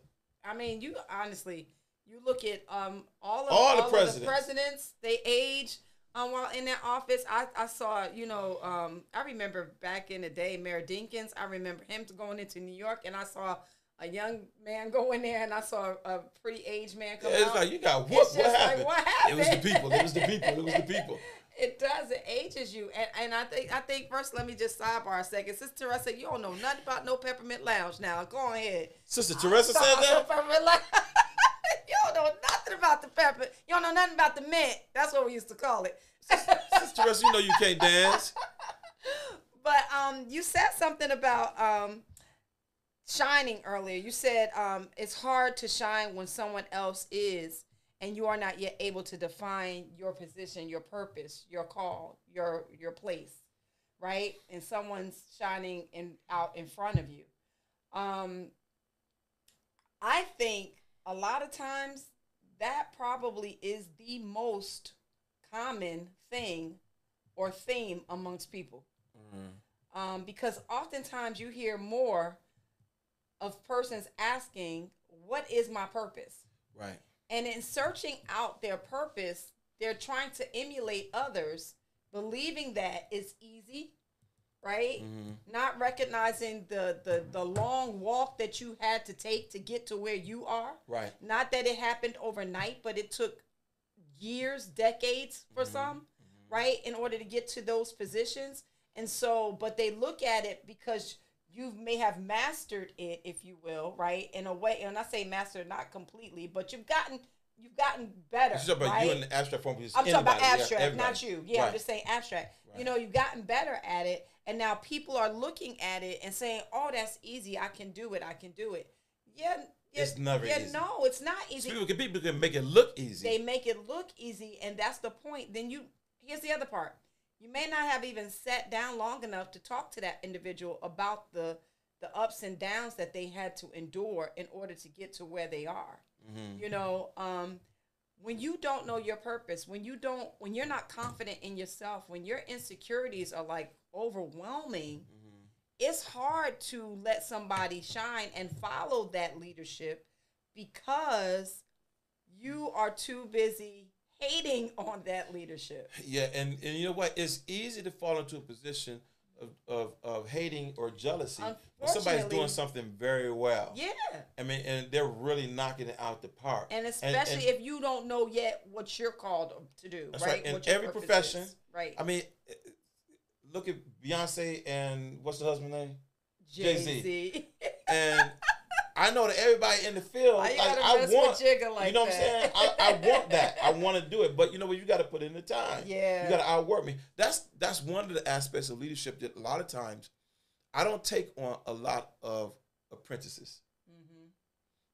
I mean, you honestly, you look at um all of All the of presidents. presidents, they age um while in that office. I, I saw, you know, um I remember back in the day, Mayor Dinkins, I remember him going into New York and I saw a young man [LAUGHS] go in there and I saw a pretty aged man come it's out. like you got It's. What just like, happened? It was the people. It was the people. It was the people. [LAUGHS] It does. It ages you, and and I think I think first let me just sidebar a second. Sister Teresa, you don't know nothing about no peppermint lounge. Now go ahead. Sister Teresa said that. peppermint lounge. [LAUGHS] don't know nothing about the pepper. You don't know nothing about the mint. That's what we used to call it. Sister Teresa, you know you can't dance. [LAUGHS] But um, you said something about um, shining earlier. You said um, it's hard to shine when someone else is, and you are not yet able to define your position, your purpose, your call, your your place, right? And someone's shining in out in front of you. Um, I think a lot of times that probably is the most common thing or theme amongst people um, because oftentimes you hear more of persons asking, "What is my purpose?" Right. And in searching out their purpose, they're trying to emulate others, believing that it's easy, right? Mm-hmm. Not recognizing the, the the long walk that you had to take to get to where you are. Right. Not that it happened overnight, but it took years, decades for mm-hmm. some, mm-hmm. right, in order to get to those positions. And so, but they look at it because you may have mastered it, if you will, right, in a way. And I say mastered, not completely, but you've gotten you've gotten better. You're talking about right? you in the abstract form. I'm talking about anybody, yeah, abstract, not you. Yeah, I'm just saying abstract. You know, you've gotten better at it, and now people are looking at it and saying, "Oh, that's easy. I can do it. I can do it." Yeah, yeah It's never yeah, easy. no, it's not So easy. people can people can make it look easy. They make it look easy, and that's the point. Then you here's the other part. You may not have even sat down long enough to talk to that individual about the the ups and downs that they had to endure in order to get to where they are. You know, um, when you don't know your purpose, when you don't, when you're not confident in yourself, when your insecurities are like overwhelming, it's hard to let somebody shine and follow that leadership because you are too busy hating on that leadership. Yeah, and, and you know what? It's easy to fall into a position of, of, of hating or jealousy when somebody's doing something very well. Yeah. I mean, and they're really knocking it out the park. And especially if you don't know yet what you're called to do, right? right. In every profession, is. right? I mean, eh, look at Beyonce and what's the husband's name? Jay. Z. [LAUGHS] And I know that everybody in the field, like I want, like you know what I'm saying? I, I want that. I want to do it, but you know what? You got to put in the time. Yeah. you got to outwork me. That's that's one of the aspects of leadership that a lot of times I don't take on a lot of apprentices. Mm-hmm.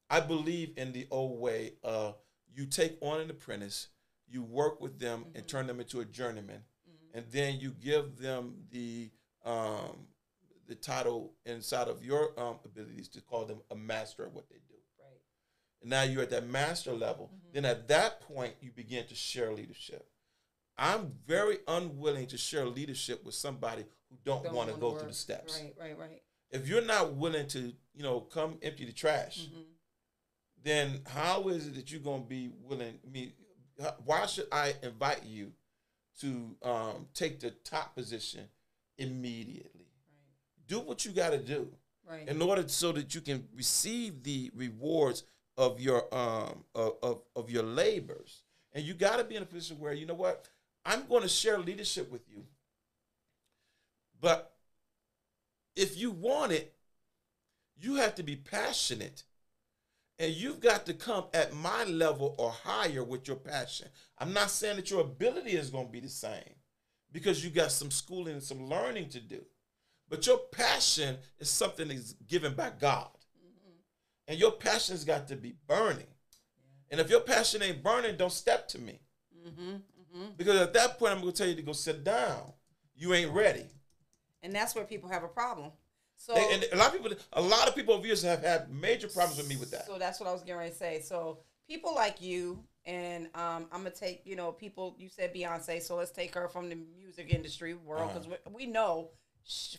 I believe in the old way of you take on an apprentice, you work with them Mm-hmm. and turn them into a journeyman, and then you give them the um, the title inside of your um, abilities to call them a master of what they do. right. And now you're at that master level. Mm-hmm. Then at that point, you begin to share leadership. I'm very unwilling to share leadership with somebody who don't, Don't want to go work. through the steps. Right, right, right. If you're not willing to, you know, come empty the trash, hmm then how is it that you're going to be willing? I mean, why should I invite you to um, take the top position immediately? Do what you got to do Right, in order so that you can receive the rewards of your um of, of, of your labors. And you got to be in a position where you know what I'm going to share leadership with you. But if you want it, you have to be passionate. And you've got to come at my level or higher with your passion. I'm not saying that your ability is going to be the same because you got some schooling and some learning to do. But your passion is something that's given by God. And your passion's got to be burning. And if your passion ain't burning, don't step to me. hmm hmm Because at that point, I'm going to tell you to go sit down. You ain't ready. And that's where people have a problem. So, They- and a lot of people, a lot of people over years have had major problems with me with that. So that's what I was getting ready to say. So people like you, and um, I'm gonna take you know people. You said Beyonce, so let's take her from the music industry world because Uh-huh. we, we know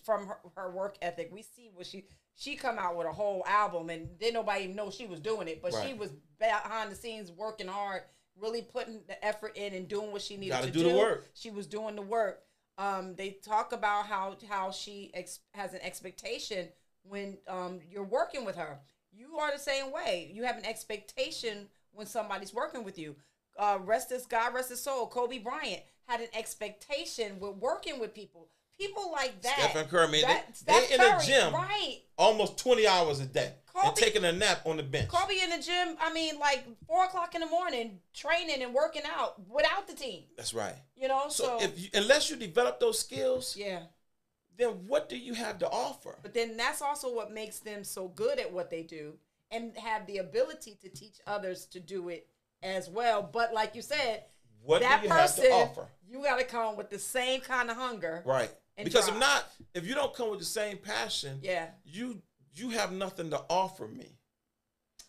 from her, her work ethic, we see what she she come out with a whole album, and didn't nobody even know she was doing it, but she was behind the scenes working hard, really putting the effort in and doing what she needed Gotta to do the work. She was doing the work. Um, they talk about how how she ex- has an expectation when um, you're working with her. You are the same way. You have an expectation when somebody's working with you. Uh, rest his God, rest his soul. Kobe Bryant had an expectation with working with people. People like that. Stephen Curry, I mean, that- they, they in the gym right? almost 20 hours a day and taking a nap on the bench. Kobe in the gym. I mean, like four o'clock in the morning, training and working out without the team. That's right. You know, So, so, if you, unless you develop those skills, yeah. then what do you have to offer? But then that's also what makes them so good at what they do and have the ability to teach others to do it as well. But like you said, What that do you have person, to offer? you got to come with the same kind of hunger. Right. And Because if drive. not, if you don't come with the same passion, Yeah. you you have nothing to offer me.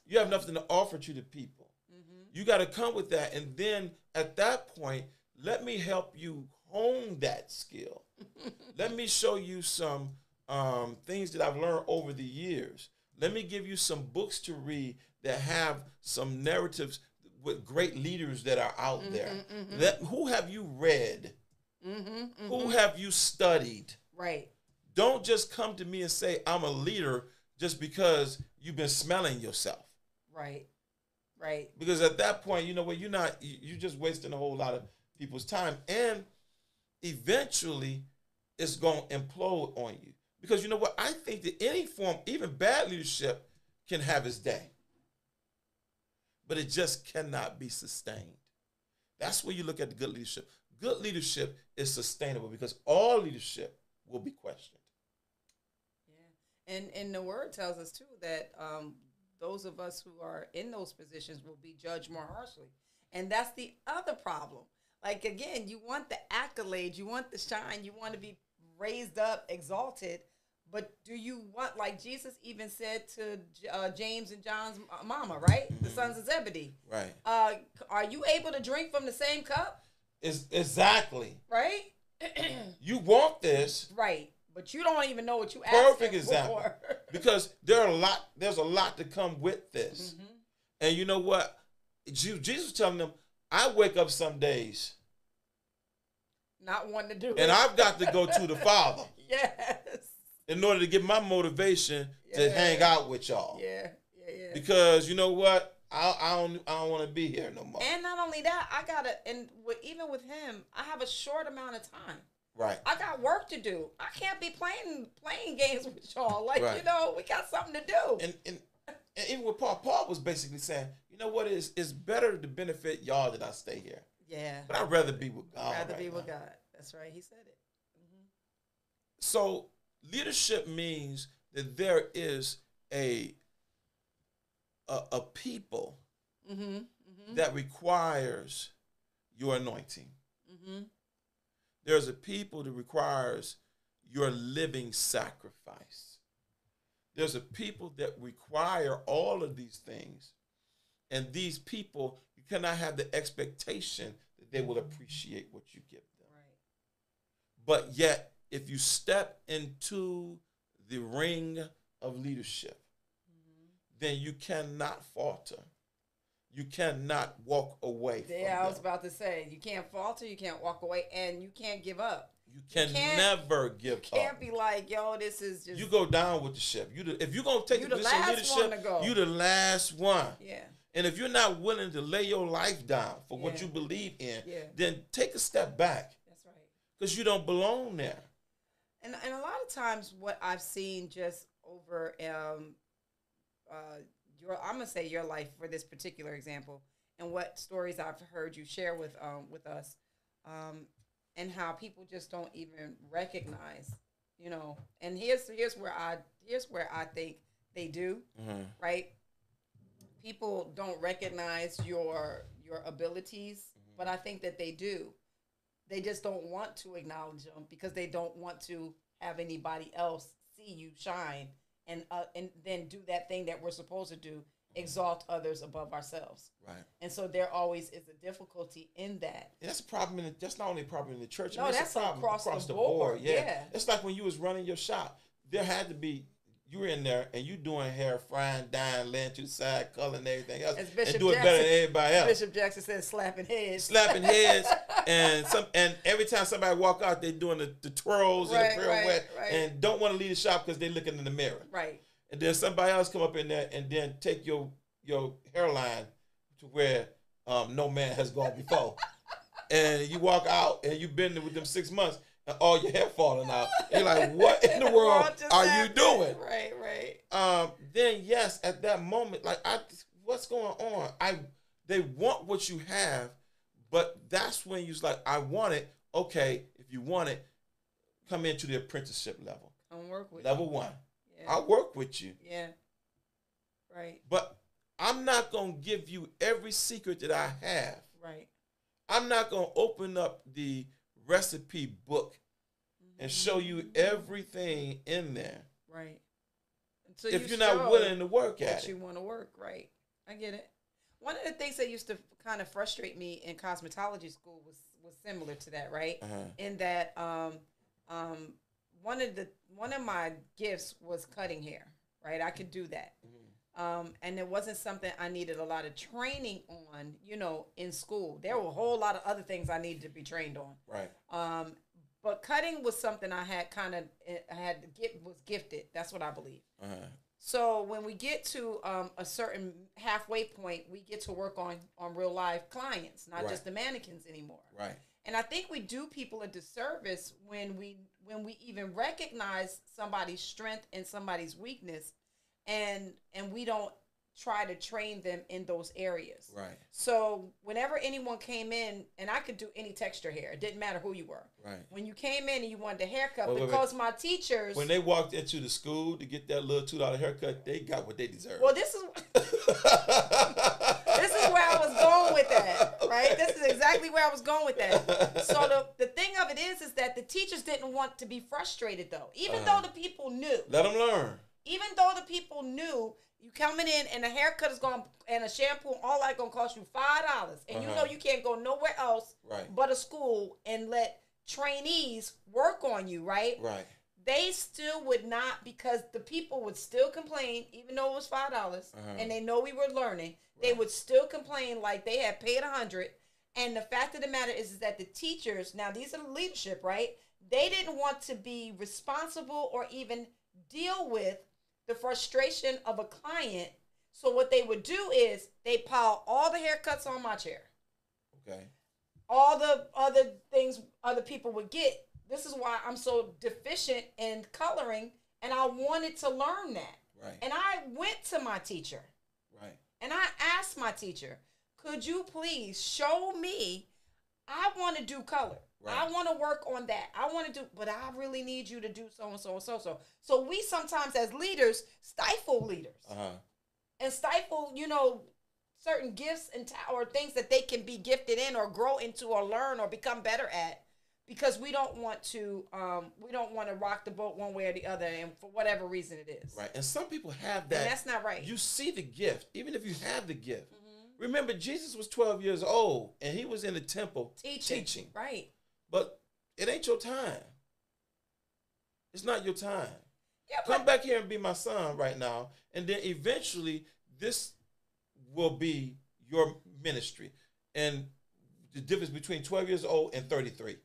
You have nothing to offer to the people. Mm-hmm. You got to come with that, and then at that point, let me help you hone that skill. [LAUGHS] let me show you some um, things that I've learned over the years. Let me give you some books to read that have some narratives with great leaders that are out there. Let, who have you read? Mm-hmm, Who have you studied? Right. Don't just come to me and say I'm a leader just because you've been smelling yourself. Right. Right. Because at that point, you know what, you're not you're just wasting a whole lot of people's time and eventually it's going to implode on you. Because you know what, I think that any form, even bad leadership can have its day. But it just cannot be sustained. That's where you look at the good leadership. Good leadership is sustainable because all leadership will be questioned. Yeah. And and the word tells us too that um, those of us who are in those positions will be judged more harshly. And that's the other problem. Like again, you want the accolades, you want the shine, you want to be raised up, exalted, but do you want like Jesus even said to uh, James and John's mama, right? The sons of Zebedee. Right. Uh, are you able to drink from the same cup? It's exactly. Right? [CLEARS THROAT] You want this right. But you don't even know what you asked perfect example for. [LAUGHS] because there are a lot there's a lot to come with this Mhm. and you know what jesus was telling them i wake up some days Not wanting to do it. and i've got to go to the [LAUGHS] father Yes. in order to get my motivation to hang out with y'all Yeah. Yeah. Yeah. because you know what i, I don't i don't want to be here no more And not only that, I gotta, and with, even with him, I have a short amount of time. right I got work to do. I can't be playing playing games with y'all. Like Right. you know, we got something to do. and, and and even with paul paul was basically saying you know what is it's, better to benefit y'all that i stay here yeah. but i'd rather be with god rather right be with now. God. That's right. He said it. Mm-hmm. So leadership means that there is a a, a people Mm-hmm. Mm-hmm. that requires your anointing. Mm-hmm. There's a people that requires your living sacrifice. There's a people that require all of these things. And these people, you cannot have the expectation that they will appreciate what you give them. Right. But yet, if you step into the ring of leadership, then you cannot falter. You cannot walk away. from Yeah, I was them. about to say you can't falter, you can't walk away, and you can't give up. You can can't- never give up Can't up. be like, yo, this is just You go down with the ship. You the, if you're gonna take You the the position of last one leadership, to go. you the last one. yeah, And if you're not willing to lay your life down for what you believe in, Yeah. then take a step back that's right. because you don't belong there. And and a lot of times, what I've seen just over um, uh, your I'm gonna say your life for this particular example, and what stories I've heard you share with um with us, um, and how people just don't even recognize, you know. And here's here's where I here's where I think they do right. People don't recognize your your abilities, but I think that they do. They just don't want to acknowledge them because they don't want to have anybody else see you shine and uh, and then do that thing that we're supposed to do, exalt others above ourselves. Right. And so there always is a difficulty in that. And that's a problem. In the, that's not only a problem in the church. No, it's a that's problem across the board, Yeah. yeah. it's like when you was running your shop. There had to be you were in there and you doing hair, frying, dyeing, laying to the side, color, and everything else, As and Bishop do it better than Jackson- everybody else. Bishop Jackson says slapping heads. Slapping heads [LAUGHS] and some and every time somebody walk out, they doing the, the twirls Right, and the right, pirouette right. and don't want to leave the shop because they looking in the mirror. Right. And then somebody else come up in there and then take your your hairline to where um, no man has gone before. [LAUGHS] and you walk out and you've been there with them six months and all your hair falling out. And you're like, what in the [LAUGHS] world are you doing? Right, right. Um, then yes, at that moment, like I what's going on? I they want what you have, but that's when you's like, I want it. Okay, if you want it, come into the apprenticeship level. Come work with Level one. you. I'll work with you. Yeah. Right, But I'm not to give you every secret that I have. right. I'm not to open up the recipe book and show you everything in there Right. Until if you you're not willing to work at you it. want to work, right? I get it. One of the things that used to kind of frustrate me in cosmetology school was was similar to that, right? Uh-huh. In that um um one of the one of my gifts was cutting hair, right? I could do that. Mm-hmm. Um, and it wasn't something I needed a lot of training on, you know, in school. There were a whole lot of other things I needed to be trained on. Right. Um, but cutting was something I had kind of I had to get was gifted. That's what I believe. Uh-huh. So when we get to um, a certain halfway point, we get to work on on real life clients, not Right. just the mannequins anymore. Right. And I think we do people a disservice when we when we even recognize somebody's strength and somebody's weakness, and and we don't try to train them in those areas. Right. So whenever anyone came in, and I could do any texture hair, it didn't matter who you were. Right. When you came in and you wanted a haircut, Wait, wait, wait. because my teachers. When they walked into the school to get that little two dollar haircut, they got what they deserved. well, this is [LAUGHS] this is where I was going with that, right? This is exactly where I was going with that. So the, [LAUGHS] the thing of it is, is that the teachers didn't want to be frustrated though, even Uh-huh. though the people knew, Let them learn. Even though the people knew you coming in and a haircut is going and a shampoo, all that gonna cost you five dollars, and you Uh-huh. know you can't go nowhere else Right. but a school and let trainees work on you, right? Right. they still would not because the people would still complain even though it was five dollars Uh-huh. and they know we were learning they would still complain like they had paid a hundred and the fact of the matter is, is that the teachers now these are the leadership right they didn't want to be responsible or even deal with the frustration of a client so what they would do is they pile all the haircuts on my chair Okay. all the other things other people would get. This is why I'm so deficient in coloring, and I wanted to learn that. Right. And I went to my teacher Right. and I asked my teacher, could you please show me? I want to do color. I want to work on that. I want to do, but I really need you to do so and so and so so. So we sometimes as leaders stifle leaders Uh huh. and stifle, you know, certain gifts and ta- or things that they can be gifted in or grow into or learn or become better at because we don't want to um, we don't want to rock the boat one way or the other and for whatever reason it is Right. And some people have and that. that's not right You see the gift, even if you have the gift, Remember, Jesus was 12 years old and he was in the temple Teaching. teaching. Right. But it ain't your time. It's not your time. Yeah, Come back here and be my son right now. And then eventually this will be your ministry. And the difference between 12 years old and 33.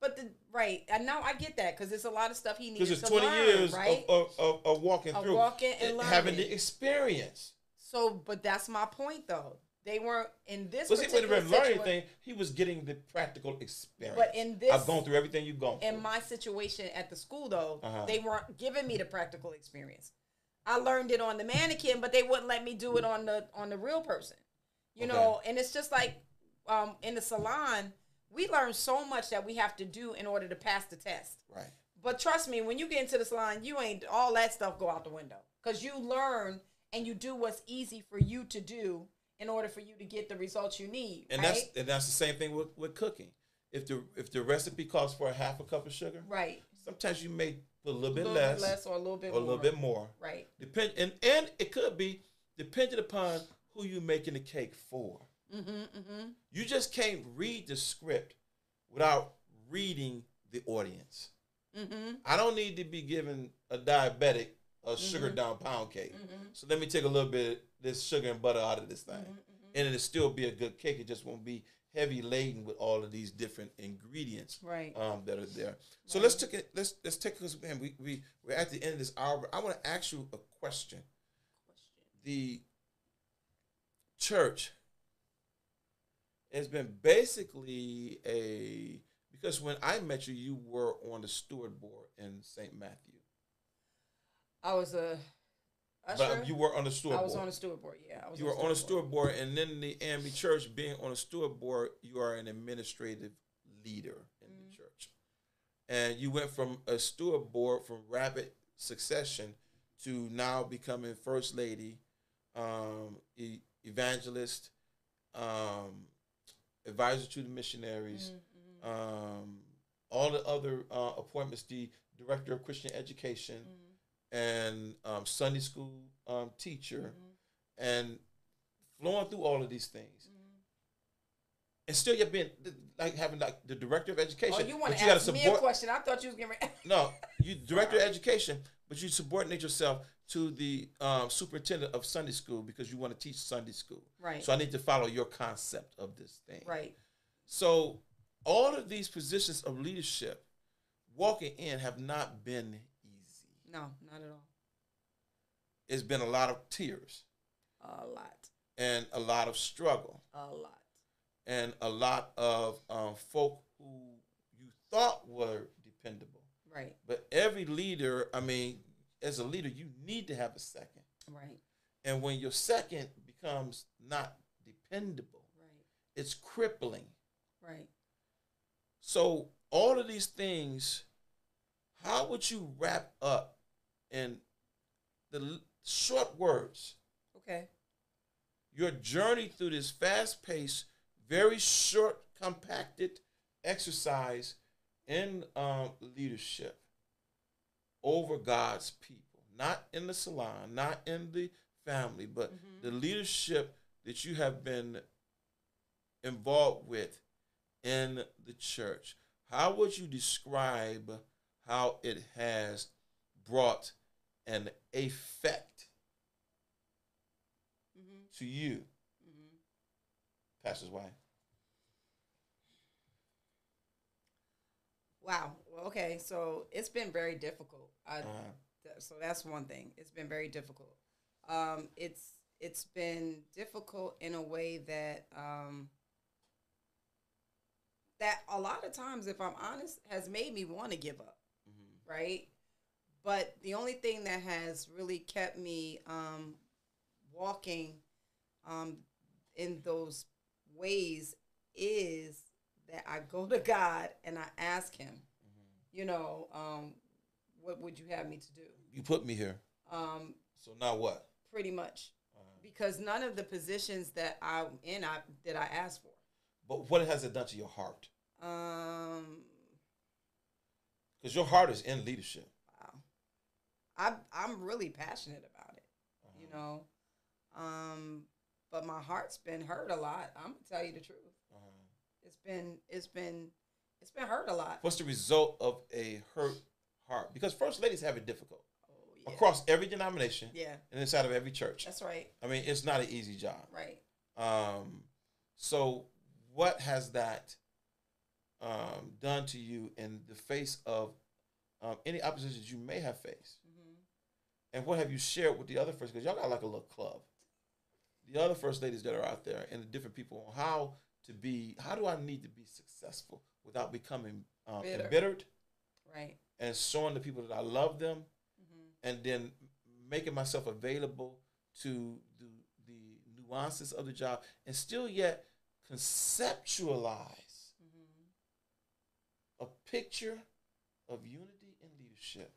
but the right. And now I get that because it's a lot of stuff he needs Because to it's 20 learn, years right? of, of, of, walking Of through. walking and having learning. the experience. so, but that's my point though. They weren't in this But see, when particular he learned situation. anything, he was getting the practical experience. But in this- I've gone through everything you've gone through. in my situation at the school though, Uh-huh. they weren't giving me the practical experience. I learned it on the mannequin, but they wouldn't let me do it on the on the real person. You Okay. know, and it's just like um, in the salon, we learn so much that we have to do in order to pass the test. right. But trust me, when you get into the salon, you ain't all that stuff go out the window because you learn and you do what's easy for you to do in order for you to get the results you need. And right? that's and that's the same thing with, with cooking. If the if the recipe calls for a half a cup of sugar, right. sometimes you may put a little bit little less, bit less or a little bit or a little bit more. Right. Depend and and it could be dependent upon who you making the cake for. Mm-hmm. Mm-hmm. You just can't read the script without reading the audience. Mm-hmm. I don't need to be giving a diabetic a sugar down pound cake. Mm-hmm. So let me take a little bit of this sugar and butter out of this thing. And it'll still be a good cake. It just won't be heavy laden with all of these different ingredients Right. um, that are there. So let's take it. Let's let's take because man, we we we're at the end of this hour. I want to ask you a question. question. The church has been basically a because when I met you, you were on the steward board in St. Matthew, I was a but usher. you were on the steward I was board. on the steward board. Yeah, I was you were on the steward board, and then the AME church being on a steward board, you are an administrative leader in the church, and you went from a steward board from rapid succession to now becoming first lady, um, e- evangelist, um, advisor to the missionaries, um, all the other uh, appointments, the director of Christian education, and um, Sunday school um, teacher, and flowing through all of these things. And still, you're being like having like the director of education. Oh, you want to ask me a question? I thought you was getting ready. no, you [LAUGHS] director of education, but you subordinate yourself to the um, superintendent of Sunday school because you want to teach Sunday school. Right. So I need to follow your concept of this thing. right. So all of these positions of leadership, walking in, have not been. No, not at all. It's been a lot of tears A lot. and a lot of struggle A lot. and a lot of um, folk who you thought were dependable. Right. But every leader, I mean, as a leader, you need to have a second. Right. And when your second becomes not dependable, Right. it's crippling. Right. So all of these things, how would you wrap up in the short words Okay. your journey through this fast-paced, very short, compacted exercise in um, leadership over God's people, not in the salon, not in the family, but the leadership that you have been involved with in the church. How would you describe how it has brought an effect Mm-hmm. to you, Mm-hmm. Pastor's wife? Wow. Well, okay. So it's been very difficult. I, Uh-huh. th- so that's one thing. It's been very difficult. Um, it's it's been difficult in a way that um, that a lot of times, if I'm honest, has made me want to give up. Right. But the only thing that has really kept me um, walking um, in those ways is that I go to God and I ask Him, you know, um, what would you have me to do? You put me here. Um, So now what? pretty much, because none of the positions that I'm in, I did I ask for. But what has it done to your heart? Um, Because your heart is in leadership. Wow, I'm really passionate about it. You know, um, but my heart's been hurt a lot. I'm gonna tell you the truth. Uh-huh. It's been it's been it's been hurt a lot. What's the result of a hurt heart? Because first ladies have it difficult Oh, yeah. across every denomination Yeah, and inside of every church. that's right. I mean, it's not an easy job. Right. Um, so, what has that um, done to you in the face of um, any oppositions you may have faced? And what have you shared with the other first? Because y'all got like a little club. The other first ladies that are out there and the different people on how to be, how do I need to be successful without becoming um, Bitter. embittered Right. and showing the people that I love them hmm and then making myself available to the, the nuances of the job and still yet conceptualize hmm a picture of unity and leadership.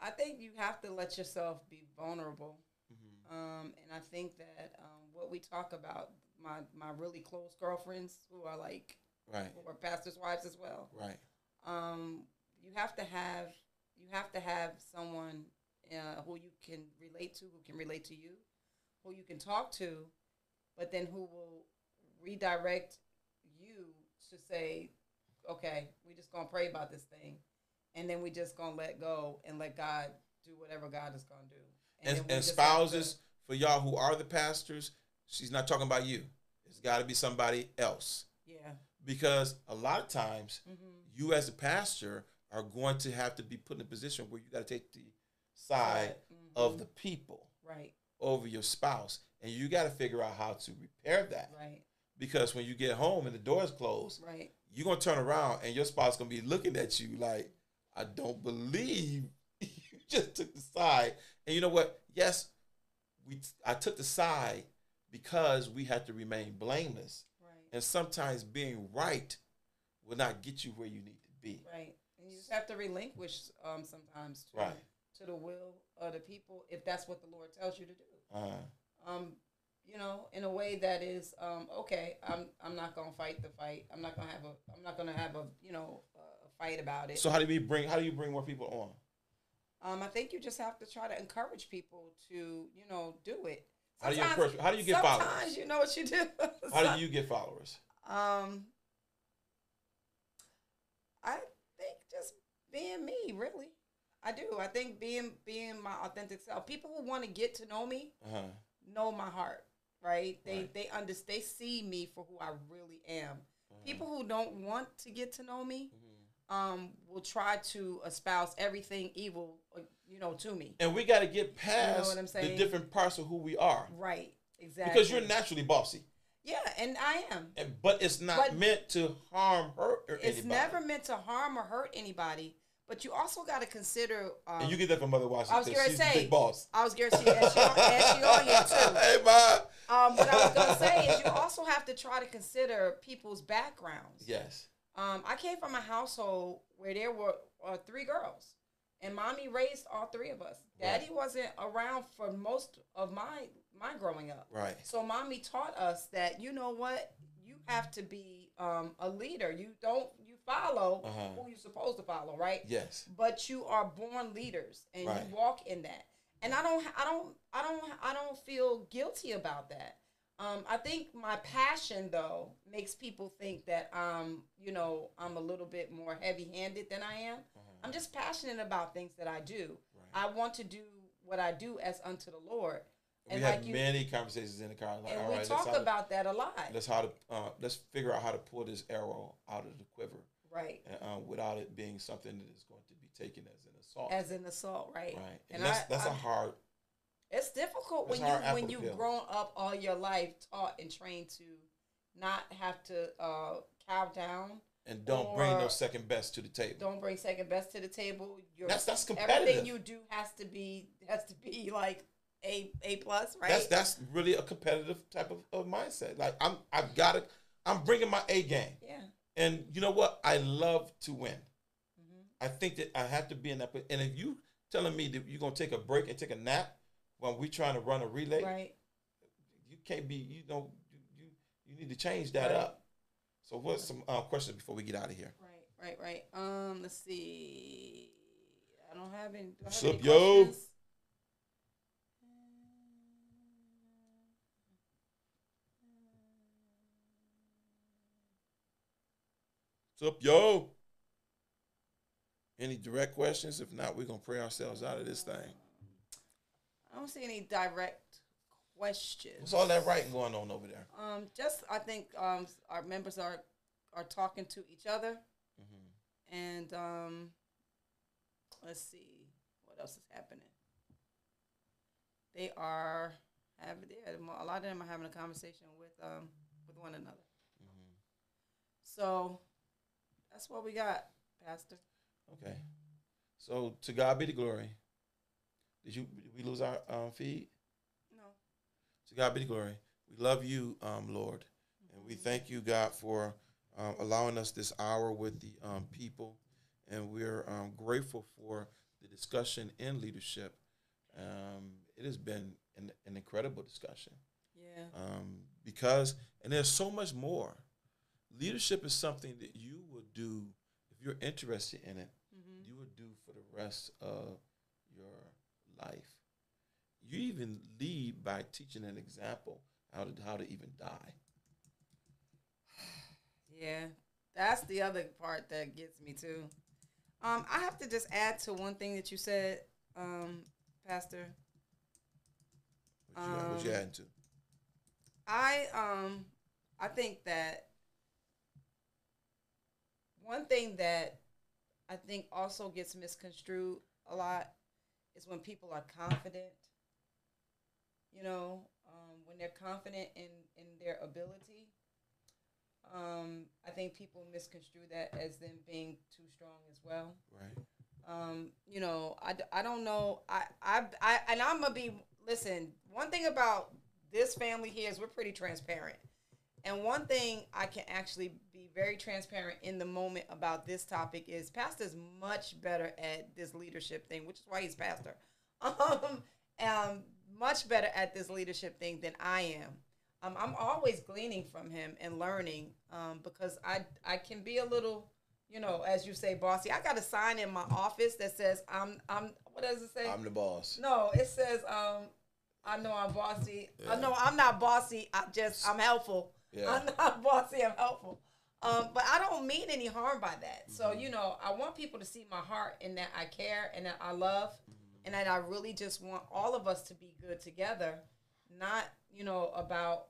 I think you have to let yourself be vulnerable. Mhm. Um, and I think that um, what we talk about, my my really close girlfriends who are like Right, who are pastors' wives as well. right, Um, you have to have you have to have someone uh, who you can relate to, who can relate to you, who you can talk to, but then who will redirect you to say, okay, we're just gonna pray about this thing, and then we just gonna let go and let God do whatever God is gonna do. and, and just have to- spouses for y'all who are the pastors, she's not talking about you. It's got to be somebody else yeah. because a lot of times Mm-hmm. you as a pastor are going to have to be put in a position where you got to take the side of the people right, over your spouse, and you got to figure out how to repair that. right, Because when you get home and the door's closed, right, you're gonna turn around and your spouse gonna be looking at you like, I don't believe [LAUGHS] you just took the side. And you know what? Yes, we I took the side because we had to remain blameless. right, And sometimes being right will not get you where you need to be. right. And you just have to relinquish um, sometimes to, Right. to the will of the people if that's what the Lord tells you to do. Uh-huh. um, you know, in a way that is um, okay. I'm I'm not gonna fight the fight. I'm not gonna have a I'm not gonna have a you know a fight about it. So how do we bring how do you bring more people on? um, I think you just have to try to encourage people to you know do it. How do you Sometimes- encourage- how do you get sometimes followers? Sometimes you know what you do. [LAUGHS] How do you get followers? Um, I think just being me, really. I do. I think being being my authentic self. People who want to get to know me Uh-huh. know my heart, right? They Right. they understand. they see me for who I really am. uh-huh. People who don't want to get to know me, Mhm. Um, will try to espouse everything evil, uh, you know, to me. And we got to get past what I'm the different parts of who we are Right. Exactly. because you're naturally bossy. Yeah, and I am. And, but it's not But- meant to harm, hurt, or anybody. It's anybody. never meant to harm or hurt anybody. But you also got to consider. Um, and you get that from Mother Washington. I was gonna She's say- big boss. I was going to say, and she, on- and she on here too. hey, ma. Um, what I was going to say is, you also have to try to consider people's backgrounds. Yes. Um, I came from a household where there were uh, three girls, and mommy raised all three of us. Right. Daddy wasn't around for most of my my growing up, Right. so mommy taught us that you know what you have to be um, a leader. You don't you follow Uh-huh. who you're supposed to follow, right? Yes. But you are born leaders, and Right. you walk in that. And I don't, I don't, I don't, I don't feel guilty about that. Um, I think my passion though makes people think that um, you know, I'm a little bit more heavy-handed than I am. I'm just passionate about things that I do. Right. I want to do what I do as unto the Lord. we And had like you, many conversations in the car. Like, and all we right, talk how to- about that a lot, let's how to uh, let's figure out how to pull this arrow out of the quiver right? uh, without it being something that is going to be taken as an assault. As an assault, right? right. And, And that's I- that's a I'm- hard. It's difficult when you when you've peel. grown up all your life taught and trained to not have to uh, cow down. And don't bring no second best to the table. Don't bring second best to the table. Your That's that's competitive. everything you do has to be has to be like a a plus, right? That's that's really a competitive type of, of mindset. Like I'm I've got to I'm bringing my A game. yeah. And you know what? I love to win. hmm I think that I have to be in that. And if you telling me that you're gonna take a break and take a nap when we trying to run a relay, right. you can't be, you know, you you, you need to change that right. up. So what's some uh, questions before we get out of here? Right, right, right. Um, let's see. I don't have any. Do What's up, yo? What's up, yo? Any direct questions? If not, we're gonna pray ourselves out of this thing. I don't see any direct questions. What's all that writing going on over there? Um, just I think um our members are are talking to each other, Mm-hmm. and um, let's see what else is happening. They are having yeah, a lot of them are having a conversation with um with one another. Mm-hmm. So that's what we got, Pastor. Okay. So to God be the glory. Did you did we lose our um, feed? No. To God be the glory. We love you, um, Lord, and we thank you, God, for um, allowing us this hour with the um, people, and we're um, grateful for the discussion in leadership. Um, it has been an, an incredible discussion Yeah. um, because, and there's so much more. Leadership is something that you will do if you're interested in it. Mm-hmm. You would do for the rest of life. You even lead by teaching an example how to how to even die. [SIGHS] Yeah, that's the other part that gets me too. Um, I have to just add to one thing that you said, um, Pastor. What you, what you Um, adding to? I um, I think that one thing that I think also gets misconstrued a lot is when people are confident. You know, um, when they're confident in in their ability. Um, I think people misconstrue that as them being too strong as well. Right. Um, you know, I, I don't know. I, I, I, and I'm going to be, listen, one thing about this family here is we're pretty transparent. And one thing I can actually be very transparent in the moment about this topic is Pastor's much better at this leadership thing, which is why he's pastor. [LAUGHS] Um, um, much better at this leadership thing than I am. Um, I'm always gleaning from him and learning um, because I I can be a little, you know, as you say, bossy. I got a sign in my office that says I'm I'm. What does it say? I'm the boss. no, it says um, I know I'm bossy. I Yeah. know I'm not bossy. I just I'm helpful. Yeah. I'm not [LAUGHS] bossy. I'm helpful. Um, but I don't mean any harm by that. So Mm-hmm. you know, I want people to see my heart and that I care and that I love, Mm-hmm. and that I really just want all of us to be good together, not you know about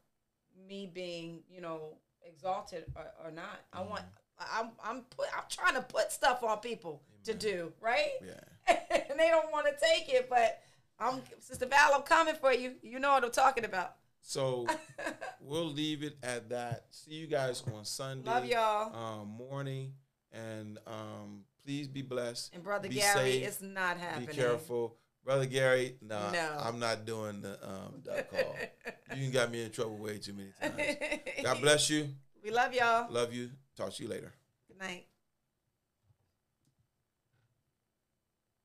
me being you know exalted or, or not. I want I'm I'm put I'm trying to put stuff on people to do right, Yeah. [LAUGHS] and they don't want to take it, but. I'm Sister Val. I'm coming for you. You know what I'm talking about. So [LAUGHS] we'll leave it at that. See you guys on Sunday. Love y'all. Um, morning, and um, please be blessed. And brother be Gary, safe, it's not happening. Be careful, brother Gary. Nah, No. I'm not doing the um, duck [LAUGHS] call. you got me in trouble way too many times. [LAUGHS] God bless you. we love y'all. Love you. Talk to you later. Good night.